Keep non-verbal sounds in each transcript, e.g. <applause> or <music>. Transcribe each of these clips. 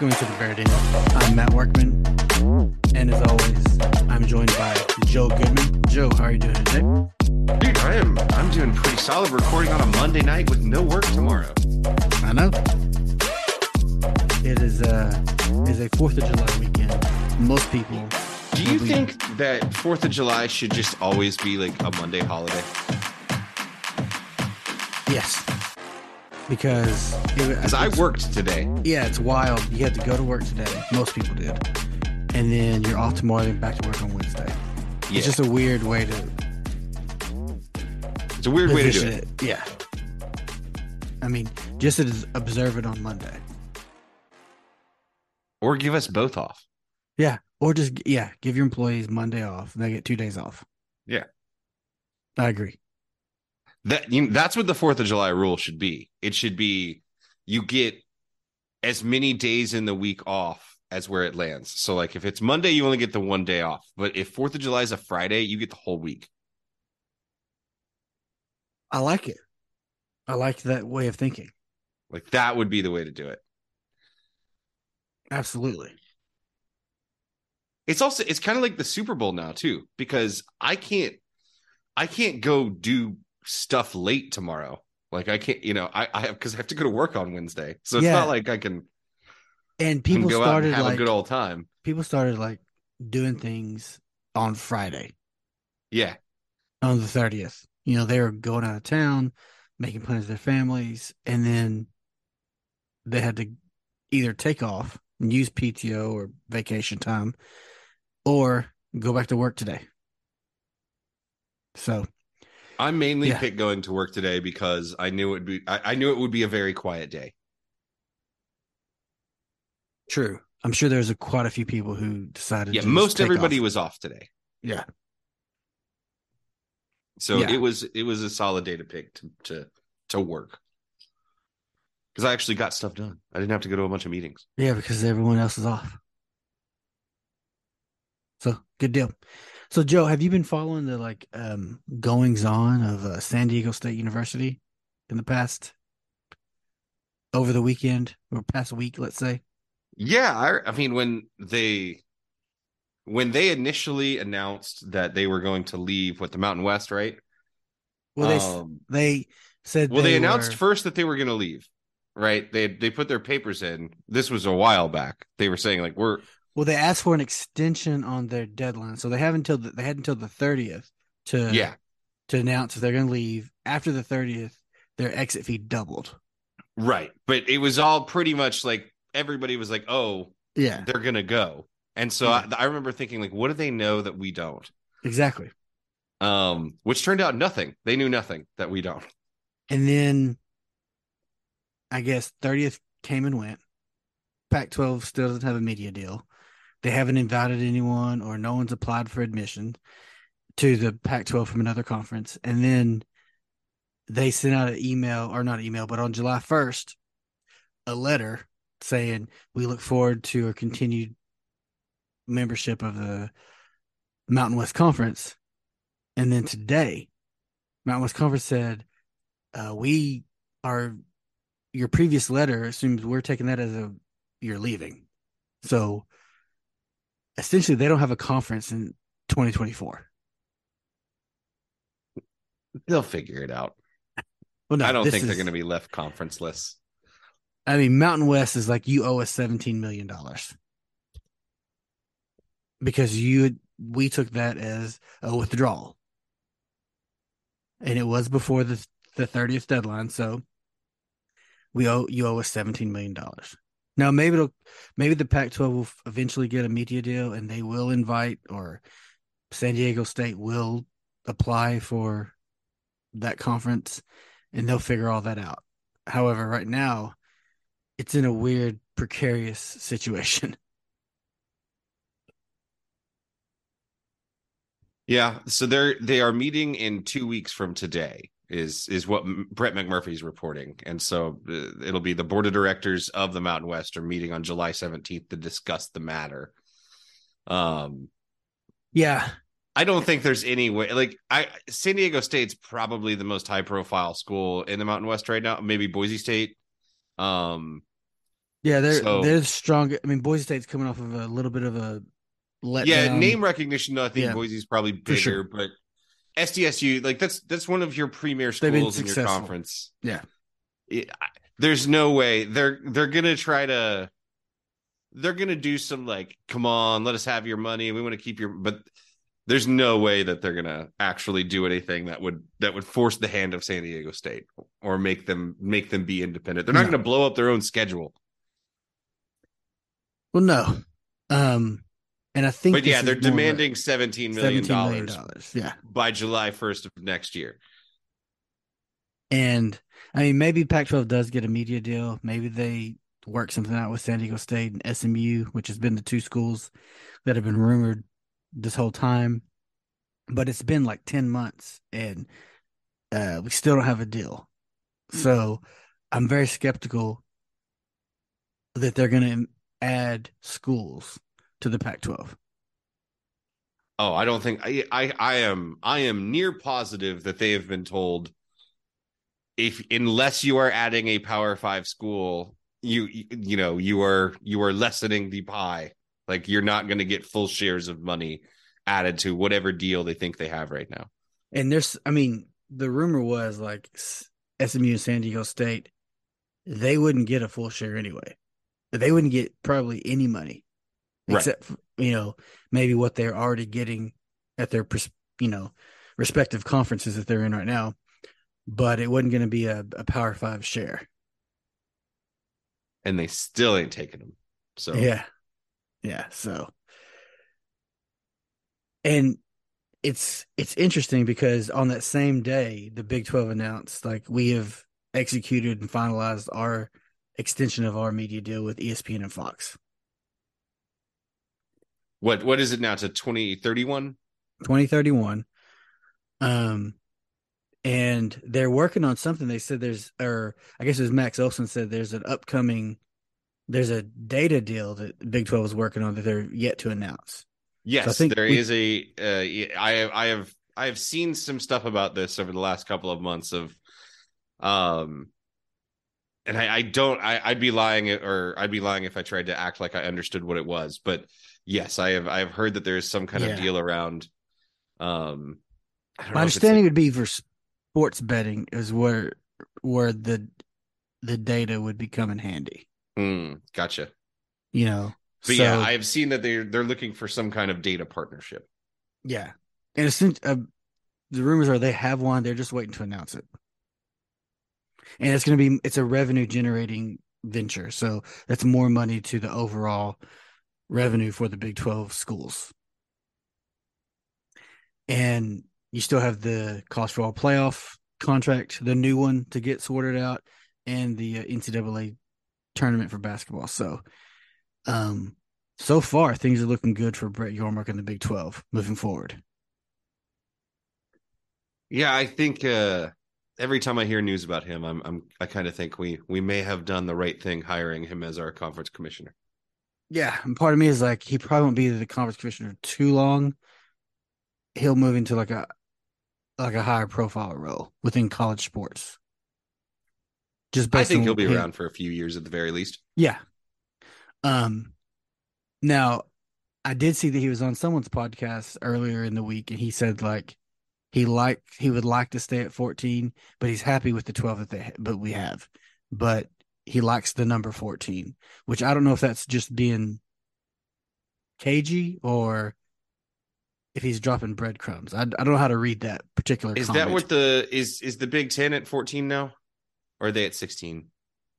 Welcome to the Den. I'm Matt Workman, and as always, I'm joined by Joe Goodman. Joe, how are you doing today? Dude, I am I'm doing pretty solid recording on a Monday night with no work tomorrow. I know it is uh, a is a Fourth of July weekend. Most people. Do you will be- think that Fourth of July should just always be like a Monday holiday? Yes, because it, Because I worked today. Yeah, it's wild. You had to go to work today. Most people did, and then you're off tomorrow. Then back to work on Wednesday. Yeah. It's just a weird way to It's a weird way to do position it. Yeah. I mean, just as observe it on Monday. Or give us both off. Yeah. Or just, yeah, give your employees Monday off. And they get two days off. Yeah. I agree. That you, that's what the Fourth of July rule should be. It should be you get as many days in the week off as where it lands. So like if it's Monday, you only get the one day off. But if Fourth of July is a Friday, you get the whole week. I like it. I like that way of thinking. Like that would be the way to do it. Absolutely. It's also it's kind of like the Super Bowl now too because I can't I can't go do stuff late tomorrow. Like I can't, you know, I I have because I have to go to work on Wednesday, so it's Yeah. not like I can, And can people out started and have like, a good old time. people started like doing things on Friday. Yeah, on the 30th. You know, they were going out of town, making plans with their families, and then they had to either take off and use PTO or vacation time or go back to work today. So, I mainly Yeah. picked going to work today because I knew it would be I, I knew it would be a very quiet day. true. I'm sure there's a, quite a few people who decided Yeah, most everybody off. was off today, Yeah. so Yeah. it was it was a solid day to pick to to to work because I actually got stuff done. I didn't have to go to a bunch of meetings. Yeah, because everyone else is off. So good deal. So Joe, have you been following the like um goings on of uh, San Diego State University in the past over the weekend or past week, let's say? Yeah, I, I mean when they when they initially announced that they were going to leave with the Mountain West, right? Well, they Um, they said Well, they, announced were- first that they were going to leave, right? They they put their papers in. This was a while back. They were saying like we're Well, they asked for an extension on their deadline, so they have until the, they had until the thirtieth to Yeah. to announce if they're going to leave. After the thirtieth, their exit fee doubled. Right. But it was all pretty much like everybody was like, oh, Yeah, they're going to go. And so I, I remember thinking, like, what do they know that we don't? exactly. Um, which turned out nothing. They knew nothing that we don't. And then, I guess thirtieth came and went. Pac-12 still doesn't have a media deal. They haven't invited anyone, or no one's applied for admission to the Pac-12 from another conference. And then they sent out an email, or not email, but on July first, a letter saying we look forward to a continued membership of the Mountain West Conference. And then today, Mountain West Conference said, uh, "We are your previous letter assumes we're taking that as a you're leaving." So essentially, they don't have a conference in 2024. They'll figure it out. Well, no, I don't think they're going to be left conferenceless. I mean, Mountain West is like you owe us 17 million dollars because you we took that as a withdrawal, and it was before the the 30th deadline, so we owe you owe us 17 million dollars. Now maybe it'll maybe the Pac-12 will eventually get a media deal, and they will invite or San Diego State will apply for that conference, and they'll figure all that out. However, right now it's in a weird precarious situation. <laughs> Yeah, so they're they are meeting in two weeks from today. Is is what Brett McMurphy's reporting, and so uh, it'll be the board of directors of the Mountain West are meeting on July seventeenth to discuss the matter. Um, Yeah, I don't think there's any way. Like, I San Diego State's probably the most high profile school in the Mountain West right now. Maybe Boise State. Um, yeah, they're So- they're strong. I mean, Boise State's coming off of a little bit of a letdown. yeah, name recognition. I think Yeah, Boise's probably bigger, sure. but SDSU, like that's that's one of your premier schools in your conference. Yeah. It- I- there's no way they're they're gonna try to. They're gonna do some like, come on, let us have your money. and We want to keep your, but there's no way that they're gonna actually do anything that would that would force the hand of San Diego State or make them make them be independent. They're not No. gonna blow up their own schedule. Well, no, um, and I think, But yeah, they're is more of a demanding seventeen million $17 million dollars. Yeah, by July first of next year. and I mean, maybe Pac-12 does get a media deal. Maybe they work something out with San Diego State and SMU, which has been the two schools that have been rumored this whole time. But it's been like ten months, and uh, we still don't have a deal. So I'm very skeptical that they're going to add schools to the Pac-12. Oh, I don't think I, I I am I am near positive that they have been told if unless you are adding a Power 5 school, you you, you know, you are you are lessening the pie. Like you're not going to get full shares of money added to whatever deal they think they have right now. And there's, I mean, the rumor was like SMU and San Diego State, they wouldn't get a full share anyway. They wouldn't get probably any money, Right. except for, you know maybe what they're already getting at their you know respective conferences that they're in right now. But it wasn't going to be a, a Power Five share. And they still ain't taking them. So Yeah. Yeah. So and it's it's interesting because on that same day, the Big Twelve announced like we have executed and finalized our extension of our media deal with ESPN and Fox. What what is it now to 2031? 2031. Um and they're working on something. They said there's or I guess it was Max Olson said there's an upcoming there's a data deal that Big 12 is working on that they're yet to announce. Yes, So I think there we- is a. Uh, I have, I have, I have seen some stuff about this over the last couple of months of, um, and I, I don't. I, I'd be lying, or I'd be lying if I tried to act like I understood what it was. But yes, I have. I have heard that there is some kind Yeah. of deal around. Um, My know if it's understanding would be for sports betting is where where the the data would be coming handy. Hmm, gotcha. You know, But So- yeah, I've seen that they're they're looking for some kind of data partnership. Yeah, and it's, uh, the rumors are they have one. They're just waiting to announce it, and it's going to be it's a revenue generating venture. So that's more money to the overall revenue for the Big Twelve schools, and you still have the college football playoff contract, the new one to get sorted out, and the uh, NCAA tournament for basketball. So, um, so far things are looking good for Brett Yormark and the Big Twelve moving forward. Yeah, I think uh every time I hear news about him, I'm I'm I kind of think we we may have done the right thing hiring him as our conference commissioner. Yeah, and part of me is like he probably won't be the conference commissioner too long. He'll move into like a like a higher profile role within college sports. Just I think he'll be him- around for a few years at the very least. Yeah. Um now I did see that he was on someone's podcast earlier in the week and he said like he like he would like to stay at 14 but he's happy with the 12 that they but we have. But he likes the number 14, which I don't know if that's just being cagey or if he's dropping breadcrumbs. I, I don't know how to read that particular Is comment. that what the is is the Big 10 at 14 now? Or are they at 16?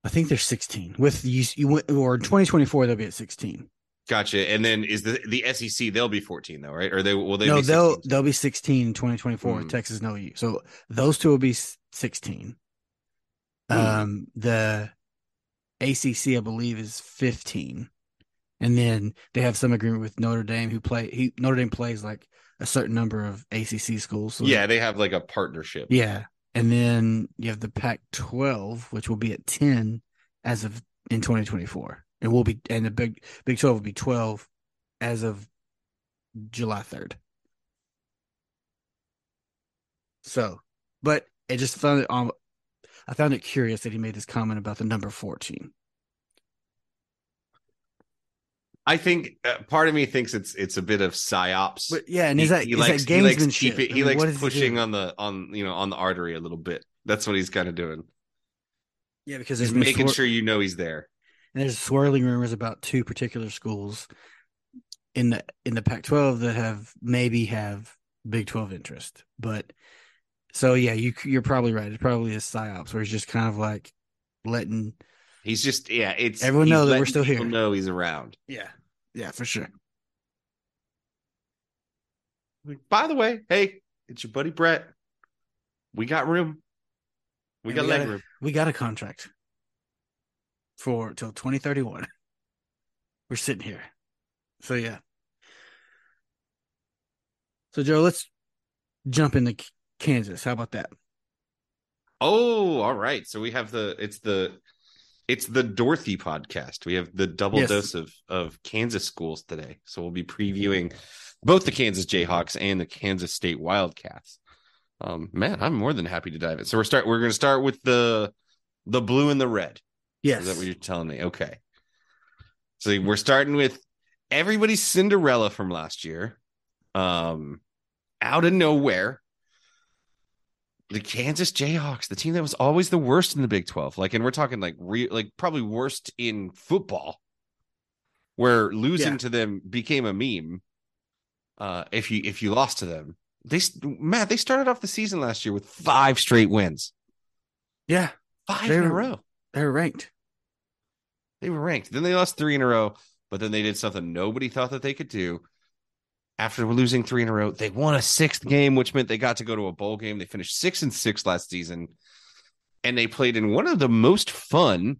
I think they're 16 with you, you went- or 2024 they'll be at 16. Gotcha. And then is the the SEC they'll be 14 though, right? Or they will they no, be they'll they'll be 16 in 2024. Hmm. Texas no OU. So those two will be 16. Hmm. Um, the ACC, I believe, is 15, and then they have some agreement with Notre Dame, who play. He Notre Dame plays like a certain number of ACC schools. So Yeah, they have like a partnership. yeah, and then you have the Pac-12, which will be at 10 as of in 2024, and will be and the Big Big 12 will be 12 as of July 3rd. So, but it just found it um, I found it curious that he made this comment about the number 14. I think uh, part of me thinks it's it's a bit of psyops. But yeah, and he, is that he is likes that he likes gamesmanship? it, I he mean, likes pushing on the on you know on the artery a little bit. That's what he's kind of doing. Yeah, because He's making swir- sure you know he's there. And there's swirling rumors about two particular schools in the in the Pac-12 that have maybe have Big 12 interest. But so yeah, you you're probably right. It's probably a psyops where he's just kind of like letting He's just yeah. It's Everyone know that we're still here. Know he's around. yeah yeah for sure. By the way, hey, it's your buddy Brett. We got room. We And got we leg got a- room. We got a contract for till 2031. <laughs> We're sitting here. So yeah. So Joe, let's jump into Kansas. How about that? Oh, all right. So we have the it's the it's the Dorothy podcast. We have the double Yes. dose of of Kansas schools today. So we'll be previewing both the Kansas Jayhawks and the Kansas State Wildcats. Um, man, I'm more than happy to dive in. So we're start we're going to start with the the blue and the red. Yes. Is that what you're telling me? Okay. So we're starting with everybody's Cinderella from last year. Um, out of nowhere, the Kansas Jayhawks, the team that was always the worst in the Big 12. Like, and we're talking like re- like probably worst in football, where losing Yeah. to them became a meme. Uh, if you if you lost to them, they Matt, they started off the season last year with five straight wins, yeah. five They in a row. They're ranked. They were ranked. Then they lost three in a row, but then they did something nobody thought that they could do. After losing three in a row, they won a sixth game, which meant they got to go to a bowl game. They finished six and six last season, and they played in one of the most fun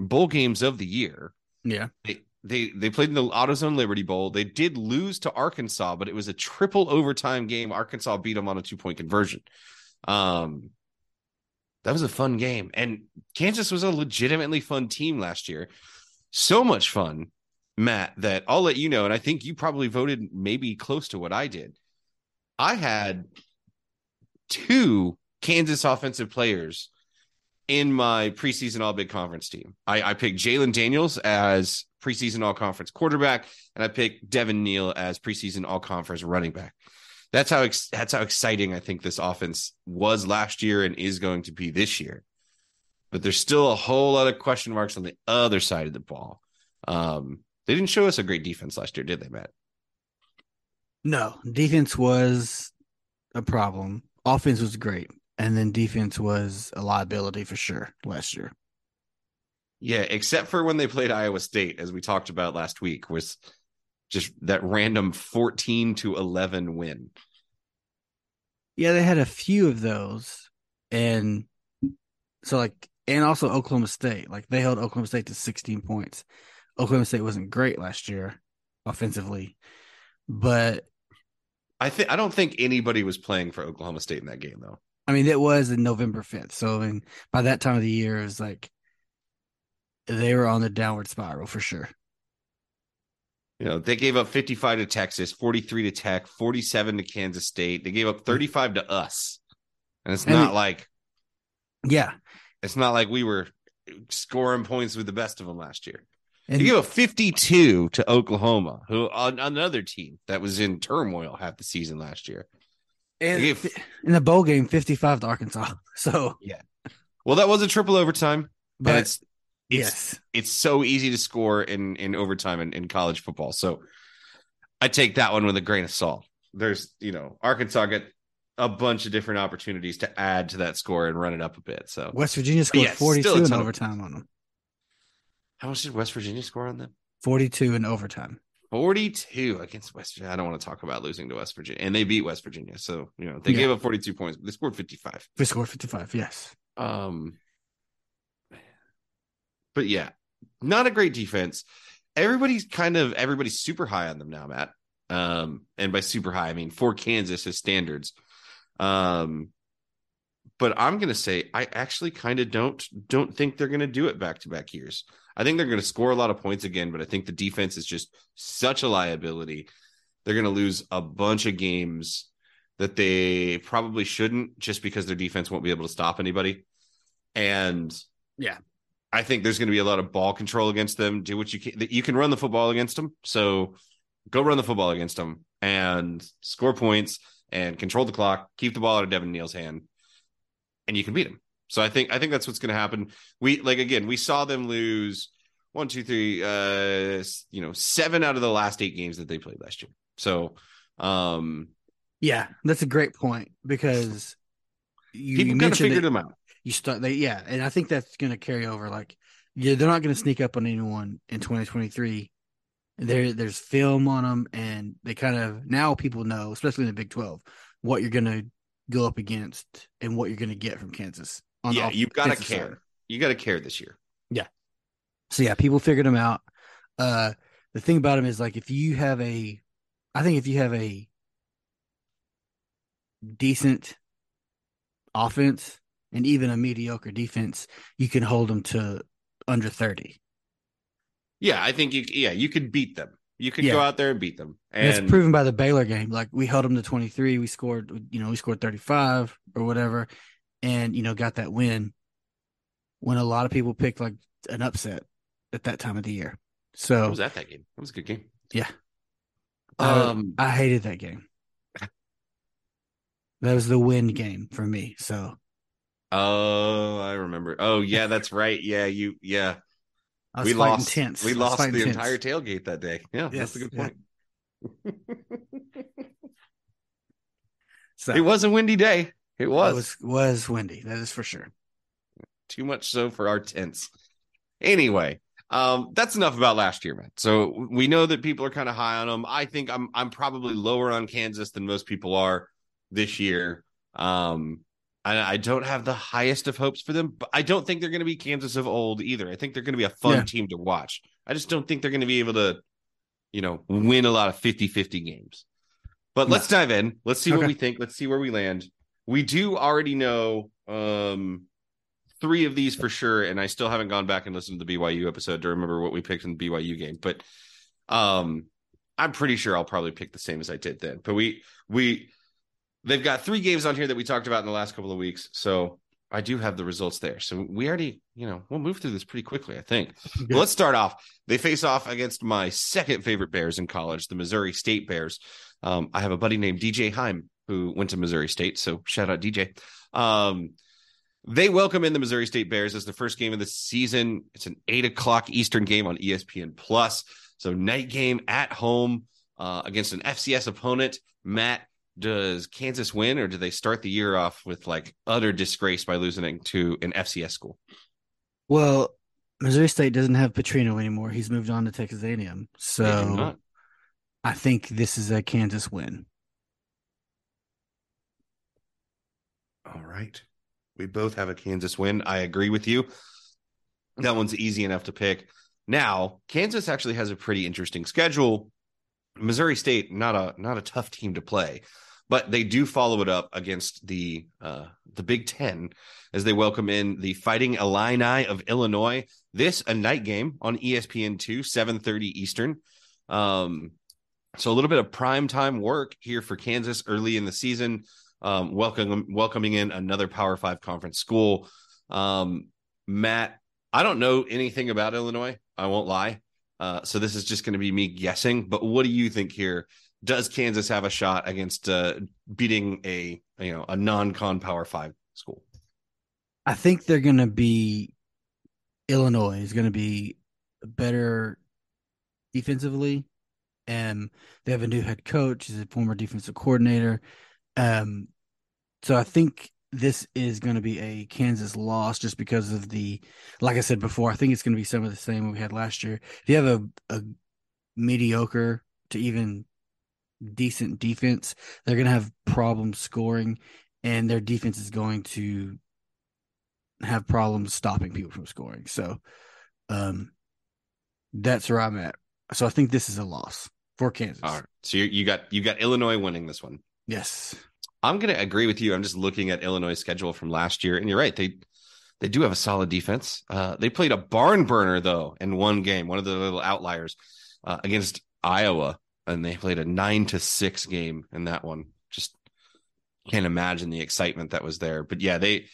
bowl games of the year. Yeah. They they they played in the AutoZone Liberty Bowl. They did lose to Arkansas, but it was a triple overtime game. Arkansas beat them on a two point conversion. Um, that was a fun game, and Kansas was a legitimately fun team last year. So much fun, Matt, that I'll let you know. And I think you probably voted maybe close to what I did. I had two Kansas offensive players in my preseason All Big Conference team. I, I picked Jalon Daniels as preseason All Conference quarterback, and I picked Devin Neal as preseason All Conference running back. That's how ex- that's how exciting I think this offense was last year and is going to be this year. But there's still a whole lot of question marks on the other side of the ball. Um, They didn't show us a great defense last year, did they, Matt? No, defense was a problem. Offense was great, and then defense was a liability for sure last year. Yeah, except for when they played Iowa State, as we talked about last week, was just that random 14 to 11 win. Yeah, they had a few of those. And so like and also Oklahoma State. Like they held Oklahoma State to 16 points. Oklahoma State wasn't great last year offensively, but I think I don't think anybody was playing for Oklahoma State in that game though. I mean, it was in November 5th. So I mean, by that time of the year, it was like they were on the downward spiral for sure. You know, they gave up 55 to Texas, 43 to Tech, 47 to Kansas State. They gave up 35 to us. And it's And not it- like Yeah. it's not like we were scoring points with the best of them last year. And They gave up 52 to Oklahoma, who on another team that was in turmoil half the season last year. and gave- in the bowl game, 55 to Arkansas. <laughs> So, yeah. well, that was a triple overtime, but it's it's yes. it's so easy to score in in overtime in, in college football. So I take that one with a grain of salt. There's you know Arkansas got a bunch of different opportunities to add to that score and run it up a bit. So West Virginia scored yeah, 42 in of- overtime on them. How much did West Virginia score on them? 42 in overtime. 42 against West Virginia. I don't want to talk about losing to West Virginia. And they beat West Virginia. So, you know, they Yeah. gave up 42 points, but they scored 55. They scored 55. Yes. Um but yeah, not a great defense. Everybody's kind of everybody's super high on them now, Matt. Um, and by super high, I mean for Kansas as standards. Um, but I'm gonna say I actually kind of don't don't think they're gonna do it back to back years. I think they're gonna score a lot of points again, but I think the defense is just such a liability. They're gonna lose a bunch of games that they probably shouldn't just because their defense won't be able to stop anybody. And Yeah. I think there's going to be a lot of ball control against them. Do what you can. You can run the football against them. So go run the football against them and score points and control the clock. Keep the ball out of Devin Neal's hand, and you can beat them. So I think I think that's what's going to happen. We like again, we saw them lose one, two, three, uh, you know, seven out of the last eight games that they played last year. So, um, Yeah. That's a great point because you, people you kind of figured them out. you start they yeah, and I think that's going to carry over like yeah, they're not going to sneak up on anyone in 2023. There there's film on them and they kind of now people know, especially in the Big 12, what you're going to go up against and what you're going to get from Kansas. Yeah, you've got to care. side. You got to care this year. So yeah, people figured them out. Uh, the thing about them is like if you have a, I think if you have a decent offense and even a mediocre defense, you can hold them to under thirty. Yeah, I think you. Yeah, you could beat them. You could Yeah. go out there and beat them. And, And it's proven by the Baylor game. Like we held them to twenty three. We scored, you know, we scored thirty five or whatever, and you know got that win. When a lot of people picked like an upset at that time of the year. I So was at that game. That was a good game. yeah, Um, I hated that game. That was the win game for me. So Oh, I remember. Oh, yeah, that's right. Yeah, you. Yeah, we lost. tense. We lost the tense. entire tailgate that day. Yeah, Yes, that's a good yeah. point. <laughs> So it was a windy day. It was. it was was windy. That is for sure. too much so for our tents. Anyway, um, that's enough about last year, man. So we know that people are kind of high on them. I think I'm I'm probably lower on Kansas than most people are this year. Um, I, I don't have the highest of hopes for them, but I don't think they're going to be Kansas of old either. I think they're going to be a fun Yeah. team to watch. I just don't think they're going to be able to, you know, win a lot of 50-50 games. But let's dive in. Let's see what we think. Let's see where we land. We do already know um three of these for sure, and I still haven't gone back and listened to the BYU episode to remember what we picked in the BYU game. But um I'm pretty sure I'll probably pick the same as I did then. But we we they've got three games on here that we talked about in the last couple of weeks. So I do have the results there. So we already, you know, we'll move through this pretty quickly, I think. <laughs> Well, let's start off. They face off against my second favorite Bears in college, the Missouri State Bears. Um, I have a buddy named DJ Heim who went to Missouri State. So shout out DJ. Um, they welcome in the Missouri State Bears as the first game of the season. It's an eight o'clock Eastern game on ESPN Plus. So night game at home uh, against an FCS opponent. Matt, does Kansas win, or do they start the year off with like utter disgrace by losing to an FCS school? Well, Missouri State doesn't have Petrino anymore. He's moved on to Texas A&M. So I think this is a Kansas win. All right. We both have a Kansas win. I agree with you. That one's easy enough to pick. Now, Kansas actually has a pretty interesting schedule. Missouri State, not a not a tough team to play, but they do follow it up against the uh, the Big Ten as they welcome in the Fighting Illini of Illinois. This a night game on ESPN two, seven thirty Eastern. Um, so a little bit of prime time work here for Kansas early in the season. Um, welcoming welcoming in another Power Five conference school. Um, Matt, I don't know anything about Illinois. I won't lie. Uh, so this is just going to be me guessing. But what do you think here? Does Kansas have a shot against uh, beating a you know a non-con Power Five school? I think they're going to be Illinois is going to be better defensively, and they have a new head coach. He's a former defensive coordinator. Um, so I think this is going to be a Kansas loss just because of the, like I said before, I think it's going to be some of the same we had last year. If you have a, a mediocre to even decent defense, they're going to have problems scoring, and their defense is going to have problems stopping people from scoring. So, um, that's where I'm at. So I think this is a loss for Kansas. All right. So you, you got you got Illinois winning this one. Yes. I'm going to agree with you. I'm just looking at Illinois' schedule from last year, and you're right. They they do have a solid defense. Uh, they played a barn burner though in one game, one of the little outliers uh, against Iowa, and they played a nine to six game in that one. Just can't imagine the excitement that was there. But yeah, they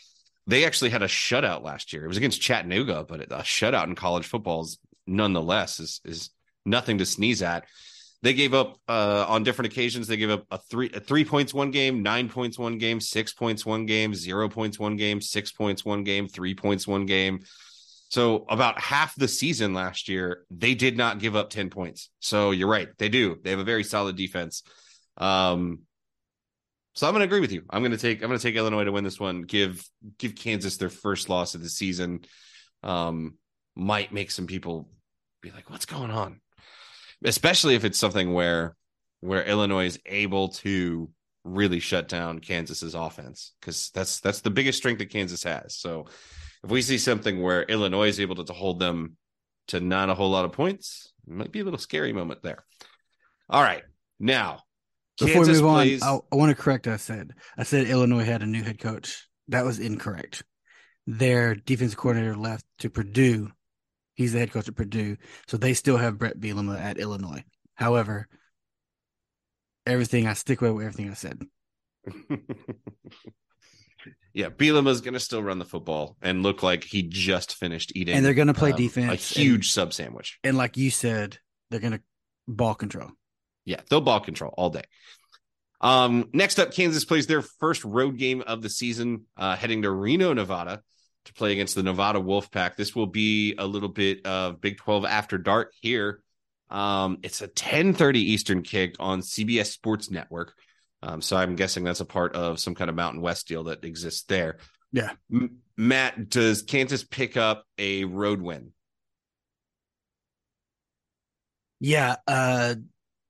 they actually had a shutout last year. It was against Chattanooga, but a shutout in college football is nonetheless is is nothing to sneeze at. They gave up uh, on different occasions. They gave up a three a three points one game, nine points one game, six points one game, zero points one game, six points one game, three points one game. So about half the season last year, they did not give up ten points. So you're right, they do. They have a very solid defense. Um, so I'm going to agree with you. I'm going to take I'm going to take Illinois to win this one. Give give Kansas their first loss of the season. Um, might make some people be like, "What's going on?" Especially if it's something where where Illinois is able to really shut down Kansas's offense because that's that's the biggest strength that Kansas has. So if we see something where Illinois is able to, to hold them to not a whole lot of points, it might be a little scary moment there. All right, now before Kansas we move plays... on, I, I want to correct. I said I said Illinois had a new head coach. That was incorrect. Their defensive coordinator left to Purdue He's the head coach at Purdue, so they still have Bret Bielema at Illinois. However, everything I stick with everything I said. <laughs> yeah, Bielema's going to still run the football and look like he just finished eating. And they're going to play um, defense, a huge and, sub sandwich. And like you said, they're going to ball control. Yeah, they'll ball control all day. Um, next up, Kansas plays their first road game of the season, uh, heading to Reno, Nevada to play against the Nevada Wolfpack. This will be a little bit of Big 12 after dark here. Um, it's a 10:30 Eastern kick on CBS Sports Network. Um, so I'm guessing that's a part of some kind of Mountain West deal that exists there. Yeah. M- Matt, does Kansas pick up a road win? Yeah, uh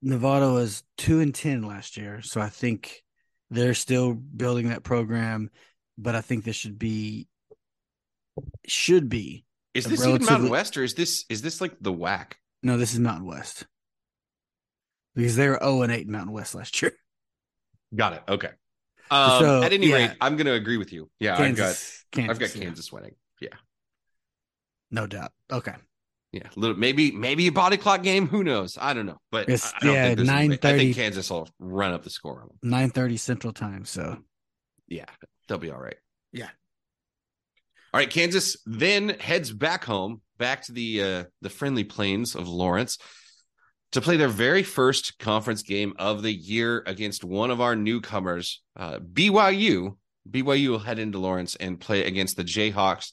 Nevada was 2 and 10 last year, so I think they're still building that program, but I think this should be should be. Is this relatively... Mountain West or is this is this like the WAC? No, this is Mountain West. Because they were 0 and 8 in Mountain West last year. <laughs> Got it. Okay. Um, so, at any yeah. rate, I'm going to agree with you. Yeah, Kansas, I've got Kansas, I've got Kansas yeah. winning. Yeah, no doubt. Okay. Yeah, little maybe maybe a body clock game. Who knows? I don't know, but it's, I yeah, think nine thirty. I think Kansas will run up the score on them. Nine thirty Central Time. So, yeah, they'll be all right. Yeah. All right, Kansas then heads back home, back to the uh, the friendly plains of Lawrence to play their very first conference game of the year against one of our newcomers, uh, BYU. BYU will head into Lawrence and play against the Jayhawks.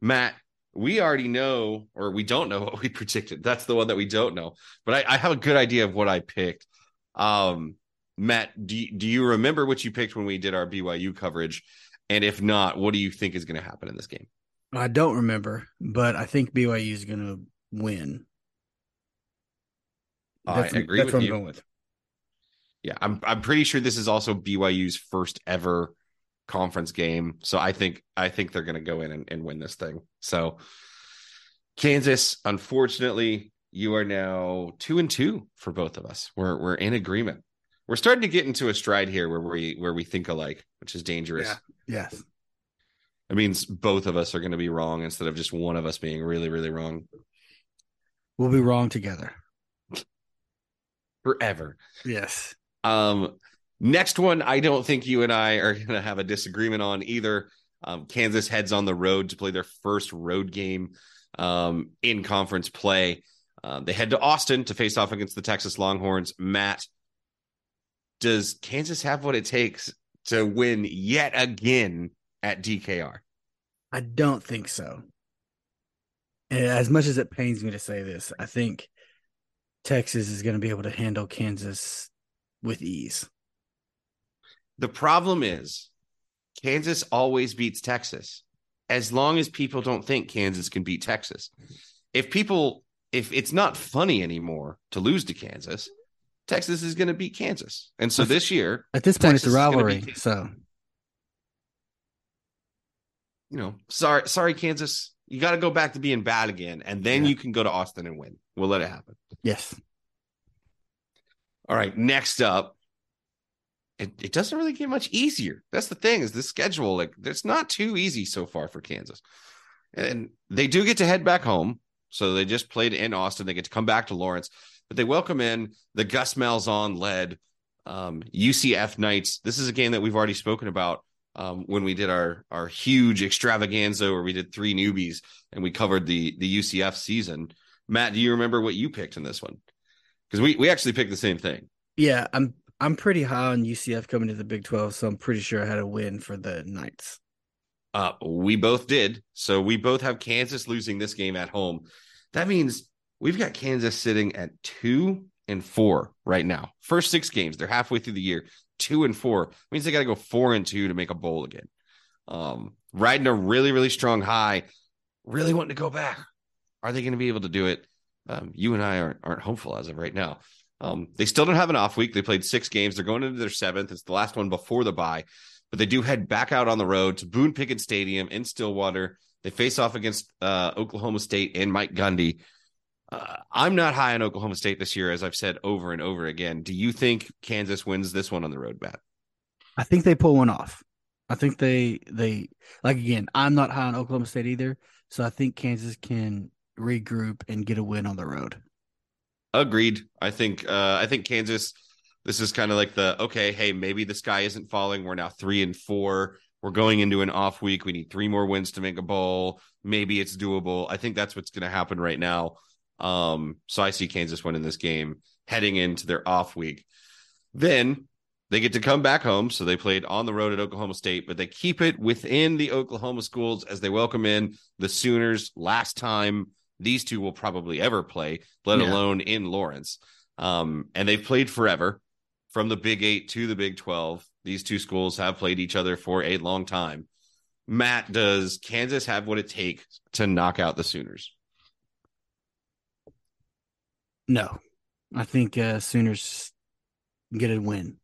Matt, we already know, or we don't know <laughs> what we predicted. That's the one that we don't know. But I, I have a good idea of what I picked. Um, Matt, do do you remember what you picked when we did our BYU coverage? And if not, what do you think is going to happen in this game? I don't remember, but I think BYU is going to win. That's, I agree that's with what you. I'm going with. Yeah, I'm I'm pretty sure this is also BYU's first ever conference game. So I think I think they're going to go in and, and win this thing. So Kansas, unfortunately, you are now two and two for both of us. We're we're in agreement. We're starting to get into a stride here where we where we think alike, which is dangerous. Yeah. Yes. It means both of us are going to be wrong instead of just one of us being really, really wrong. We'll be wrong together. Forever. Yes. Um, next one, I don't think you and I are going to have a disagreement on either. Um, Kansas heads on the road to play their first road game um, in conference play. Um, they head to Austin to face off against the Texas Longhorns. Matt, does Kansas have what it takes to win yet again at DKR? I don't think so. And as much as it pains me to say this, I think Texas is going to be able to handle Kansas with ease. The problem is Kansas always beats Texas as long as people don't think Kansas can beat Texas. If people, if it's not funny anymore to lose to Kansas, Texas is going to beat Kansas. And so this year, at this point, Texas it's a rivalry. So you know, sorry, sorry, Kansas, you got to go back to being bad again, and then Yeah. you can go to Austin and win. We'll let it happen. yes, All right, next up, it, it doesn't really get much easier. That's the thing is this schedule, like it's not too easy so far for Kansas. And they do get to head back home. So they just played in Austin. They get to come back to Lawrence, but they welcome in the Gus Malzahn led um, UCF Knights. This is a game that we've already spoken about um, when we did our our huge extravaganza where we did three newbies and we covered the the UCF season. Matt, do you remember what you picked in this one? Because we we actually picked the same thing. yeah, I'm I'm pretty high on UCF coming to the Big Twelve, so I'm pretty sure I had a win for the Knights. Uh, we both did. So we both have Kansas losing this game at home. That means we've got Kansas sitting at two and four right now. First six games, they're halfway through the year. Two and four means they got to go four and two to make a bowl again. Um, riding a really, really strong high, really wanting to go back. Are they going to be able to do it? Um, you and I aren't, aren't hopeful as of right now. Um, they still don't have an off week. They played six games. They're going into their seventh. It's the last one before the bye but they do head back out on the road to Boone Pickens Stadium in Stillwater. They face off against uh, Oklahoma State and Mike Gundy. Uh, I'm not high on Oklahoma State this year, as I've said over and over again. Do you think Kansas wins this one on the road, Matt? I think they pull one off. I think they they like again. I'm not high on Oklahoma State either, so I think Kansas can regroup and get a win on the road. Agreed. I think uh, I think Kansas. This is kind of like the okay. Hey, maybe the sky isn't falling. We're now three and four. We're going into an off week. We need three more wins to make a bowl. Maybe it's doable. I think that's what's going to happen right now. Um, so I see Kansas winning this game heading into their off week. Then they get to come back home. So they played on the road at Oklahoma State, but they keep it within the Oklahoma schools as they welcome in the Sooners. Last time these two will probably ever play, let Yeah. alone in Lawrence. Um, and they've played forever from the Big Eight to the Big 12. These two schools have played each other for a long time. Matt, does Kansas have what it takes to knock out the Sooners? No, I think uh, Sooners get a win.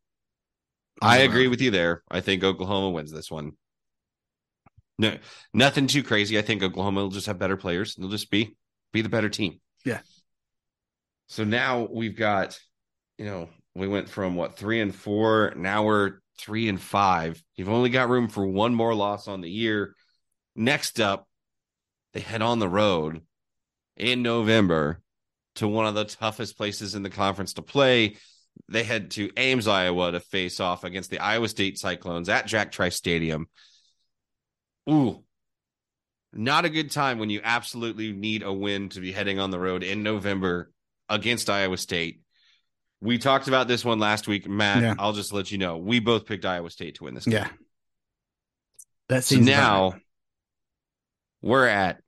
I agree with you there. I think Oklahoma wins this one. No, nothing too crazy. I think Oklahoma will just have better players. They'll just be be the better team. Yeah. So now we've got, you know, we went from what three and four. Now we're three and five. You've only got room for one more loss on the year. Next up, they head on the road in November to one of the toughest places in the conference to play. They head to Ames, Iowa to face off against the Iowa State Cyclones at Jack Trice Stadium. Ooh, not a good time when you absolutely need a win to be heading on the road in November against Iowa State. We talked about this one last week, Matt. Yeah. I'll just let you know we both picked Iowa State to win this game. Yeah, that So seems now about we're at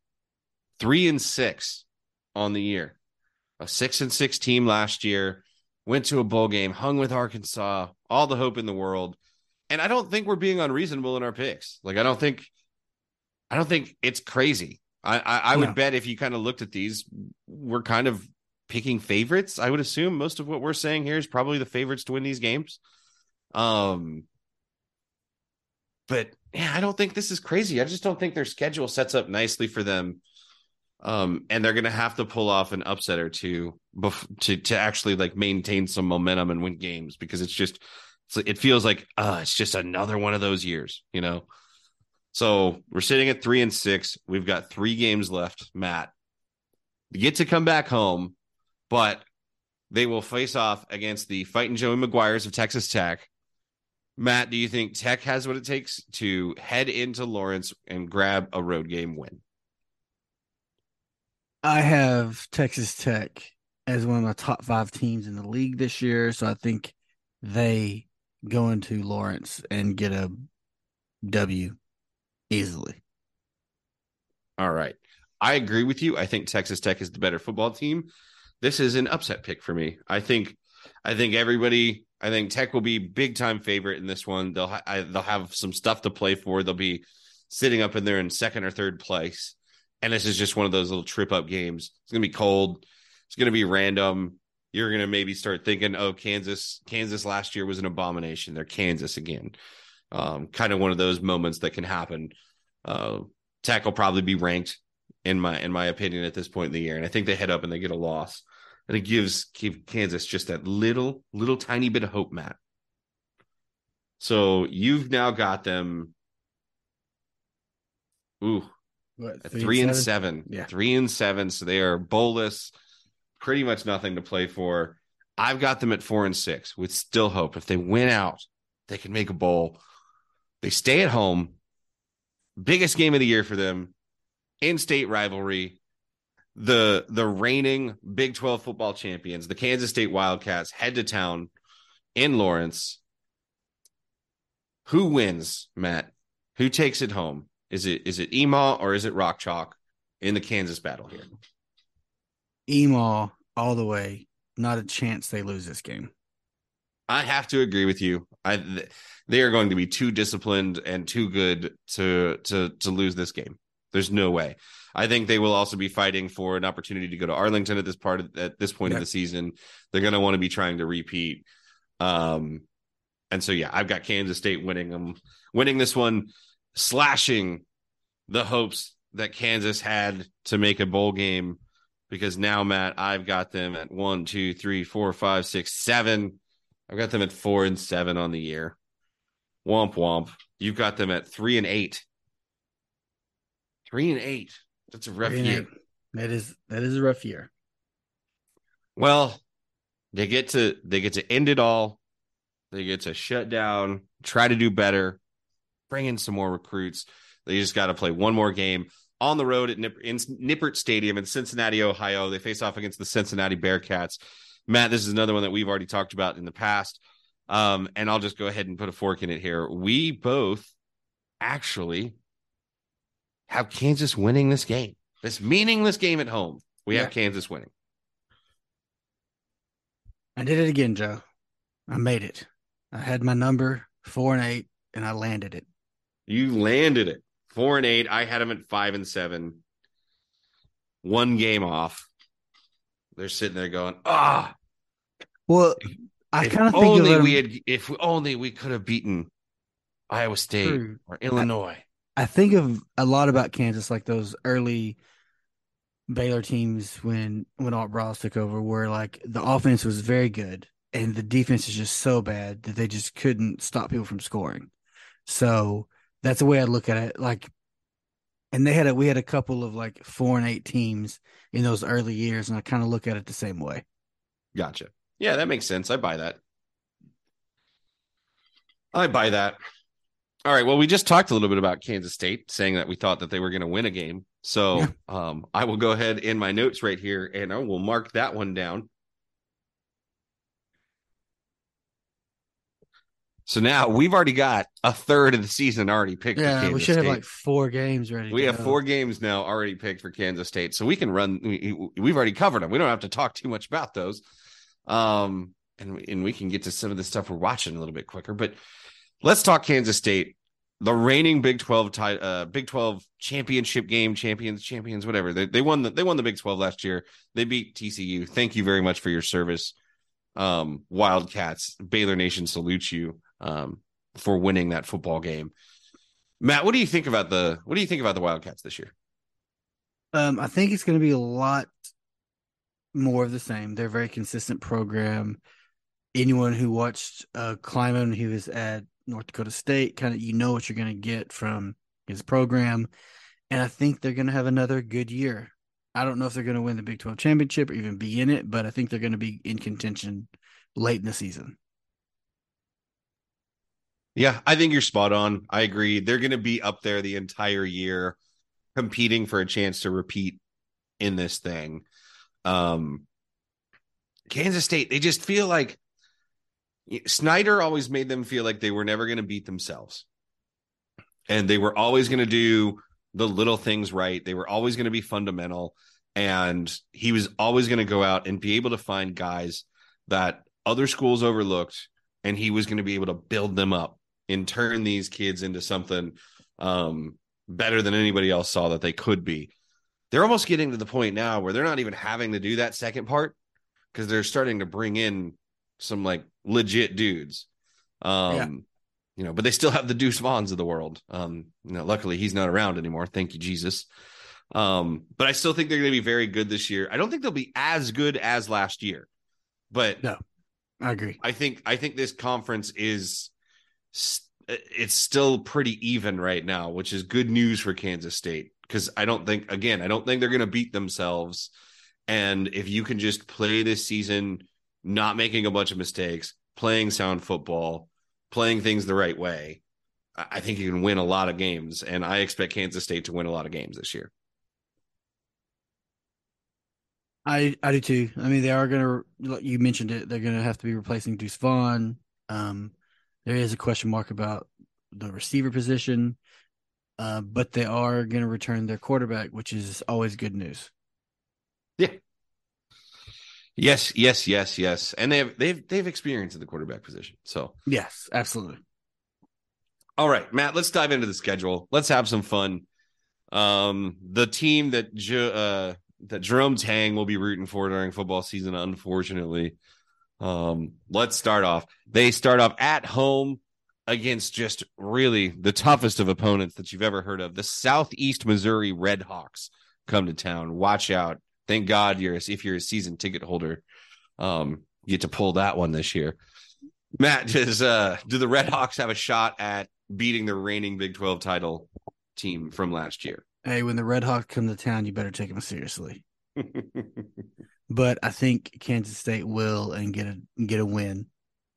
three and six on the year. A six and six team last year, went to a bowl game, hung with Arkansas, all the hope in the world. And I don't think we're being unreasonable in our picks. Like I don't think I don't think it's crazy. I I, I would bet if you kind of looked at these, we're kind of picking favorites. I would assume most of what we're saying here is probably the favorites to win these games. Um but yeah, I don't think this is crazy. I just don't think their schedule sets up nicely for them. Um, and they're gonna have to pull off an upset or two bef- to to actually like maintain some momentum and win games because it's just it feels like uh it's just another one of those years, you know. So we're sitting at three and six. We've got three games left, Matt. Get to come back home, but they will face off against the fighting Joey McGuire's of Texas Tech. Matt, do you think Tech has what it takes to head into Lawrence and grab a road game win? I have Texas Tech as one of my top five teams in the league this year, so I think they go into Lawrence and get a W easily. All right. I agree with you. I think Texas Tech is the better football team. This is an upset pick for me. I think I think everybody I think Tech will be big time favorite in this one. They'll ha- I, they'll have some stuff to play for. They'll be sitting up in there in second or third place. And this is just one of those little trip up games. It's to be cold. It's to be random. You're to maybe start thinking, "Oh, Kansas Kansas last year was an abomination. They're Kansas again." Um, kind of one of those moments that can happen. Uh, Tech will probably be ranked in my in my opinion at this point in the year, and I think they head up and they get a loss, and it gives give Kansas just that little little tiny bit of hope, Matt. So you've now got them. Ooh, What, at three, and seven. Yeah. Three and seven. So they are bowlless, pretty much nothing to play for. I've got them at four and six with still hope. If they win out, they can make a bowl. They stay at home. Biggest game of the year for them. In-state rivalry. The the reigning Big 12 football champions, the Kansas State Wildcats, head to town in Lawrence. Who wins, Matt? Who takes it home? Is it is it Emaw or is it Rock Chalk in the Kansas battle here? Emaw all the way. Not a chance they lose this game. I have to agree with you. I they are going to be too disciplined and too good to to to lose this game. There's no way. I think they will also be fighting for an opportunity to go to Arlington at this part of, at this point Yeah. of the season. They're going to want to be trying to repeat. Um, and so yeah, I've got Kansas State winning them, winning this one, slashing the hopes that Kansas had to make a bowl game. Because now, Matt, I've got them at one, two, three, four, five, six, seven. I've got them at four and seven on the year. Womp womp. You've got them at three and eight. Three and eight. That's a rough year. eight. That is that is a rough year. Well, they get to they get to end it all. They get to shut down, try to do better, bring in some more recruits. They just got to play one more game on the road at Nip- in Nippert Stadium in Cincinnati, Ohio. They face off against the Cincinnati Bearcats. Matt, this is another one that we've already talked about in the past. Um, and I'll just go ahead and put a fork in it here. We both actually have Kansas winning this game, this meaningless game at home. We have Kansas winning. I did it again, Joe. I made it. I had my number four and eight, and I landed it. You landed it. Four and eight. I had them at five and seven. One game off. They're sitting there going, ah, Well, I kind of think only we had if only we could have beaten Iowa State True. or Illinois. I think of a lot about Kansas, like those early Baylor teams when when Art Briles took over, where like the offense was very good and the defense is just so bad that they just couldn't stop people from scoring. So that's the way I look at it. Like, and they had a we had a couple of like four and eight teams in those early years, and I kind of look at it the same way. Gotcha. Yeah, that makes sense. I buy that. I buy that. All right. Well, we just talked a little bit about Kansas State, saying that we thought that they were going to win a game. So Yeah. um, I will go ahead in my notes right here and I will mark that one down. So now we've already got a third of the season already picked. for Yeah, we should have like four games ready. We have go. four games now already picked for Kansas State, so we can run. We, we've already covered them. We don't have to talk too much about those, um, and and we can get to some of the stuff we're watching a little bit quicker. But let's talk Kansas State, the reigning Big Twelve ti- uh, Big Twelve championship game champions, champions, whatever. They they won the they won the Big Twelve last year. They beat TCU. Thank you very much for your service, um, Wildcats. Baylor Nation salutes you um, for winning that football game. Matt, what do you think about the what do you think about the Wildcats this year? Um, I think it's going to be a lot more of the same. They're a very consistent program. Anyone who watched uh, Klieman, he was at North Dakota State, kind of you know what you're going to get from his program, and I think they're going to have another good year. I don't know if they're going to win the Big Twelve championship or even be in it, but I think they're going to be in contention late in the season. Yeah, I think you're spot on. I agree. They're going to be up there the entire year competing for a chance to repeat in this thing. Um Kansas State, they just feel like Snyder always made them feel like they were never going to beat themselves. And they were always going to do the little things right. They were always going to be fundamental and he was always going to go out and be able to find guys that other schools overlooked and he was going to be able to build them up and turn these kids into something um, better than anybody else saw that they could be. They're almost getting to the point now where they're not even having to do that second part because they're starting to bring in some like legit dudes. Um, Yeah. you know, but they still have the Deuce Vaughns of the world. Um, you know, luckily he's not around anymore. Thank you, Jesus. Um, but I still think they're going to be very good this year. I don't think they'll be as good as last year, but No, I agree. I think I think this conference is it's still pretty even right now, which is good news for Kansas State because I don't think again, I don't think they're going to beat themselves and if you can just play this season not making a bunch of mistakes, playing sound football, playing things the right way, I I think you can win a lot of games and I expect Kansas State to win a lot of games this year. I I do too. I mean, they are going to. You mentioned it. They're going to have to be replacing Deuce Vaughn. Um, there is a question mark about the receiver position, uh, but they are going to return their quarterback, which is always good news. Yeah. Yes, yes, yes, yes. And they have they've they've experience in the quarterback position. So Yes, absolutely. All right, Matt, let's dive into the schedule. Let's have some fun. Um, the team that uh, that Jerome Tang will be rooting for during football season, unfortunately. Um, let's start off. They start off at home against just really the toughest of opponents that you've ever heard of. The Southeast Missouri Red Hawks come to town. Watch out. Thank God you're if you're a season ticket holder, um, you get to pull that one this year. Matt, <laughs> does uh do the Red Hawks have a shot at beating the reigning Big 12 title team from last year? Hey, when the Red Hawks come to town, you better take them seriously. <laughs> But I think Kansas State will and get a get a win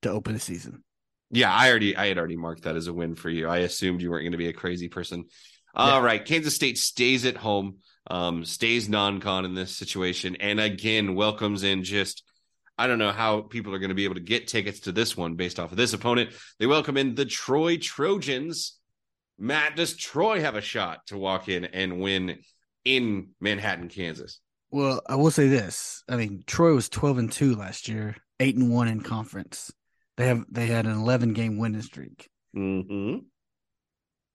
to open the season. yeah, I already I had already marked that as a win for you. I assumed you weren't going to be a crazy person. All right, Kansas State stays at home, um, stays non-con in this situation, and again welcomes in just I don't know how people are going to be able to get tickets to this one based off of this opponent. They welcome in the Troy Trojans. Matt, does Troy have a shot to walk in and win in Manhattan, Kansas? Well, I will say this. I mean, Troy was twelve and two last year, eight and one in conference. They have they had an eleven game winning streak. Mm-hmm.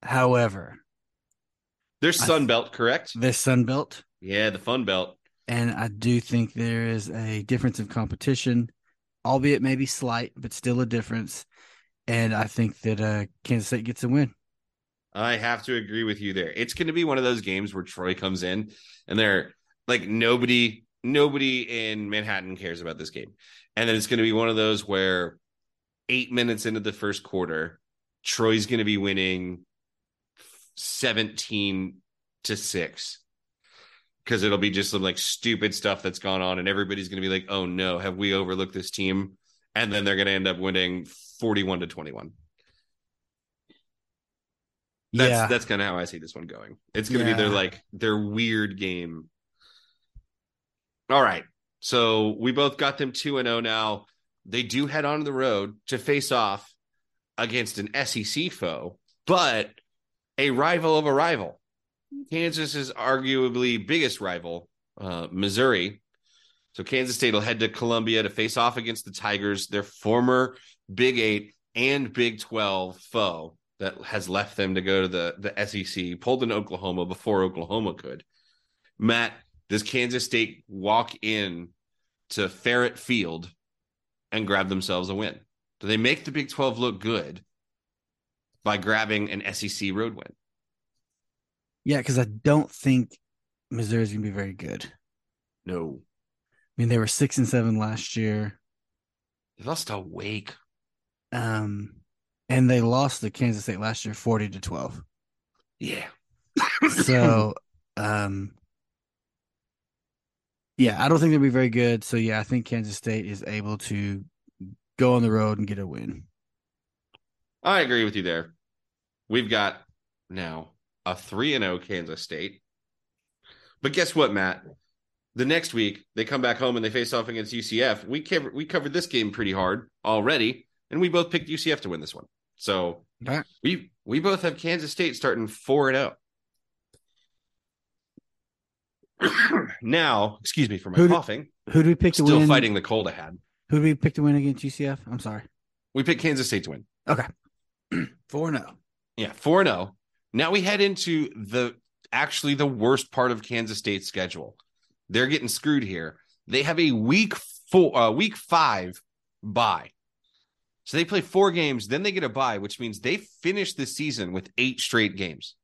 However, They're Sun Belt, correct? they're Sun Belt, Yeah, the Fun Belt. and I do think there is a difference of competition, albeit maybe slight, but still a difference. And I think that uh, Kansas State gets a win. I have to agree with you there. It's going to be one of those games where Troy comes in and they're like nobody, nobody in Manhattan cares about this game, and then it's going to be one of those where eight minutes into the first quarter, Troy's going to be winning seventeen to six because it'll be just some like stupid stuff that's gone on, and everybody's going to be like, "Oh no, have we overlooked this team?" And then they're going to end up winning forty-one to twenty-one. That's yeah, that's kind of how I see this one going. It's going to be their like their weird game. All right. So we both got them 2 and 0 now. They do head on the road to face off against an SEC foe, but a rival of a rival. Kansas is arguably biggest rival, uh, Missouri. So Kansas State will head to Columbia to face off against the Tigers, their former Big Eight and Big 12 foe that has left them to go to the, the SEC, pulled in Oklahoma before Oklahoma could. Matt, does Kansas State walk in to Faurot Field and grab themselves a win? Do they make the Big 12 look good by grabbing an SEC road win? Yeah, because I don't think Missouri's gonna be very good. No. I mean, they were six and seven last year. They lost a Wake. Um, and they lost to Kansas State last year, forty to twelve. Yeah. so, um, yeah, I don't think they'll be very good. So, yeah, I think Kansas State is able to go on the road and get a win. I agree with you there. We've got now a 3 and 0 Kansas State. But guess what, Matt? The next week they come back home and they face off against UCF. We covered we covered this game pretty hard already, and we both picked UCF to win this one. So right. we we both have Kansas State starting four and zero. <coughs> now, excuse me for my Who did- coughing. Who do we pick to win? Still fighting the cold I had. Who do we pick to win against UCF? I'm sorry. We picked Kansas State to win. Okay, <clears throat> four zero. Yeah, 4 0. Now we head into the actually the worst part of Kansas State's schedule. They're getting screwed here. They have a week four, uh, week five bye. So they play four games, then they get a bye, which means they finish the season with eight straight games,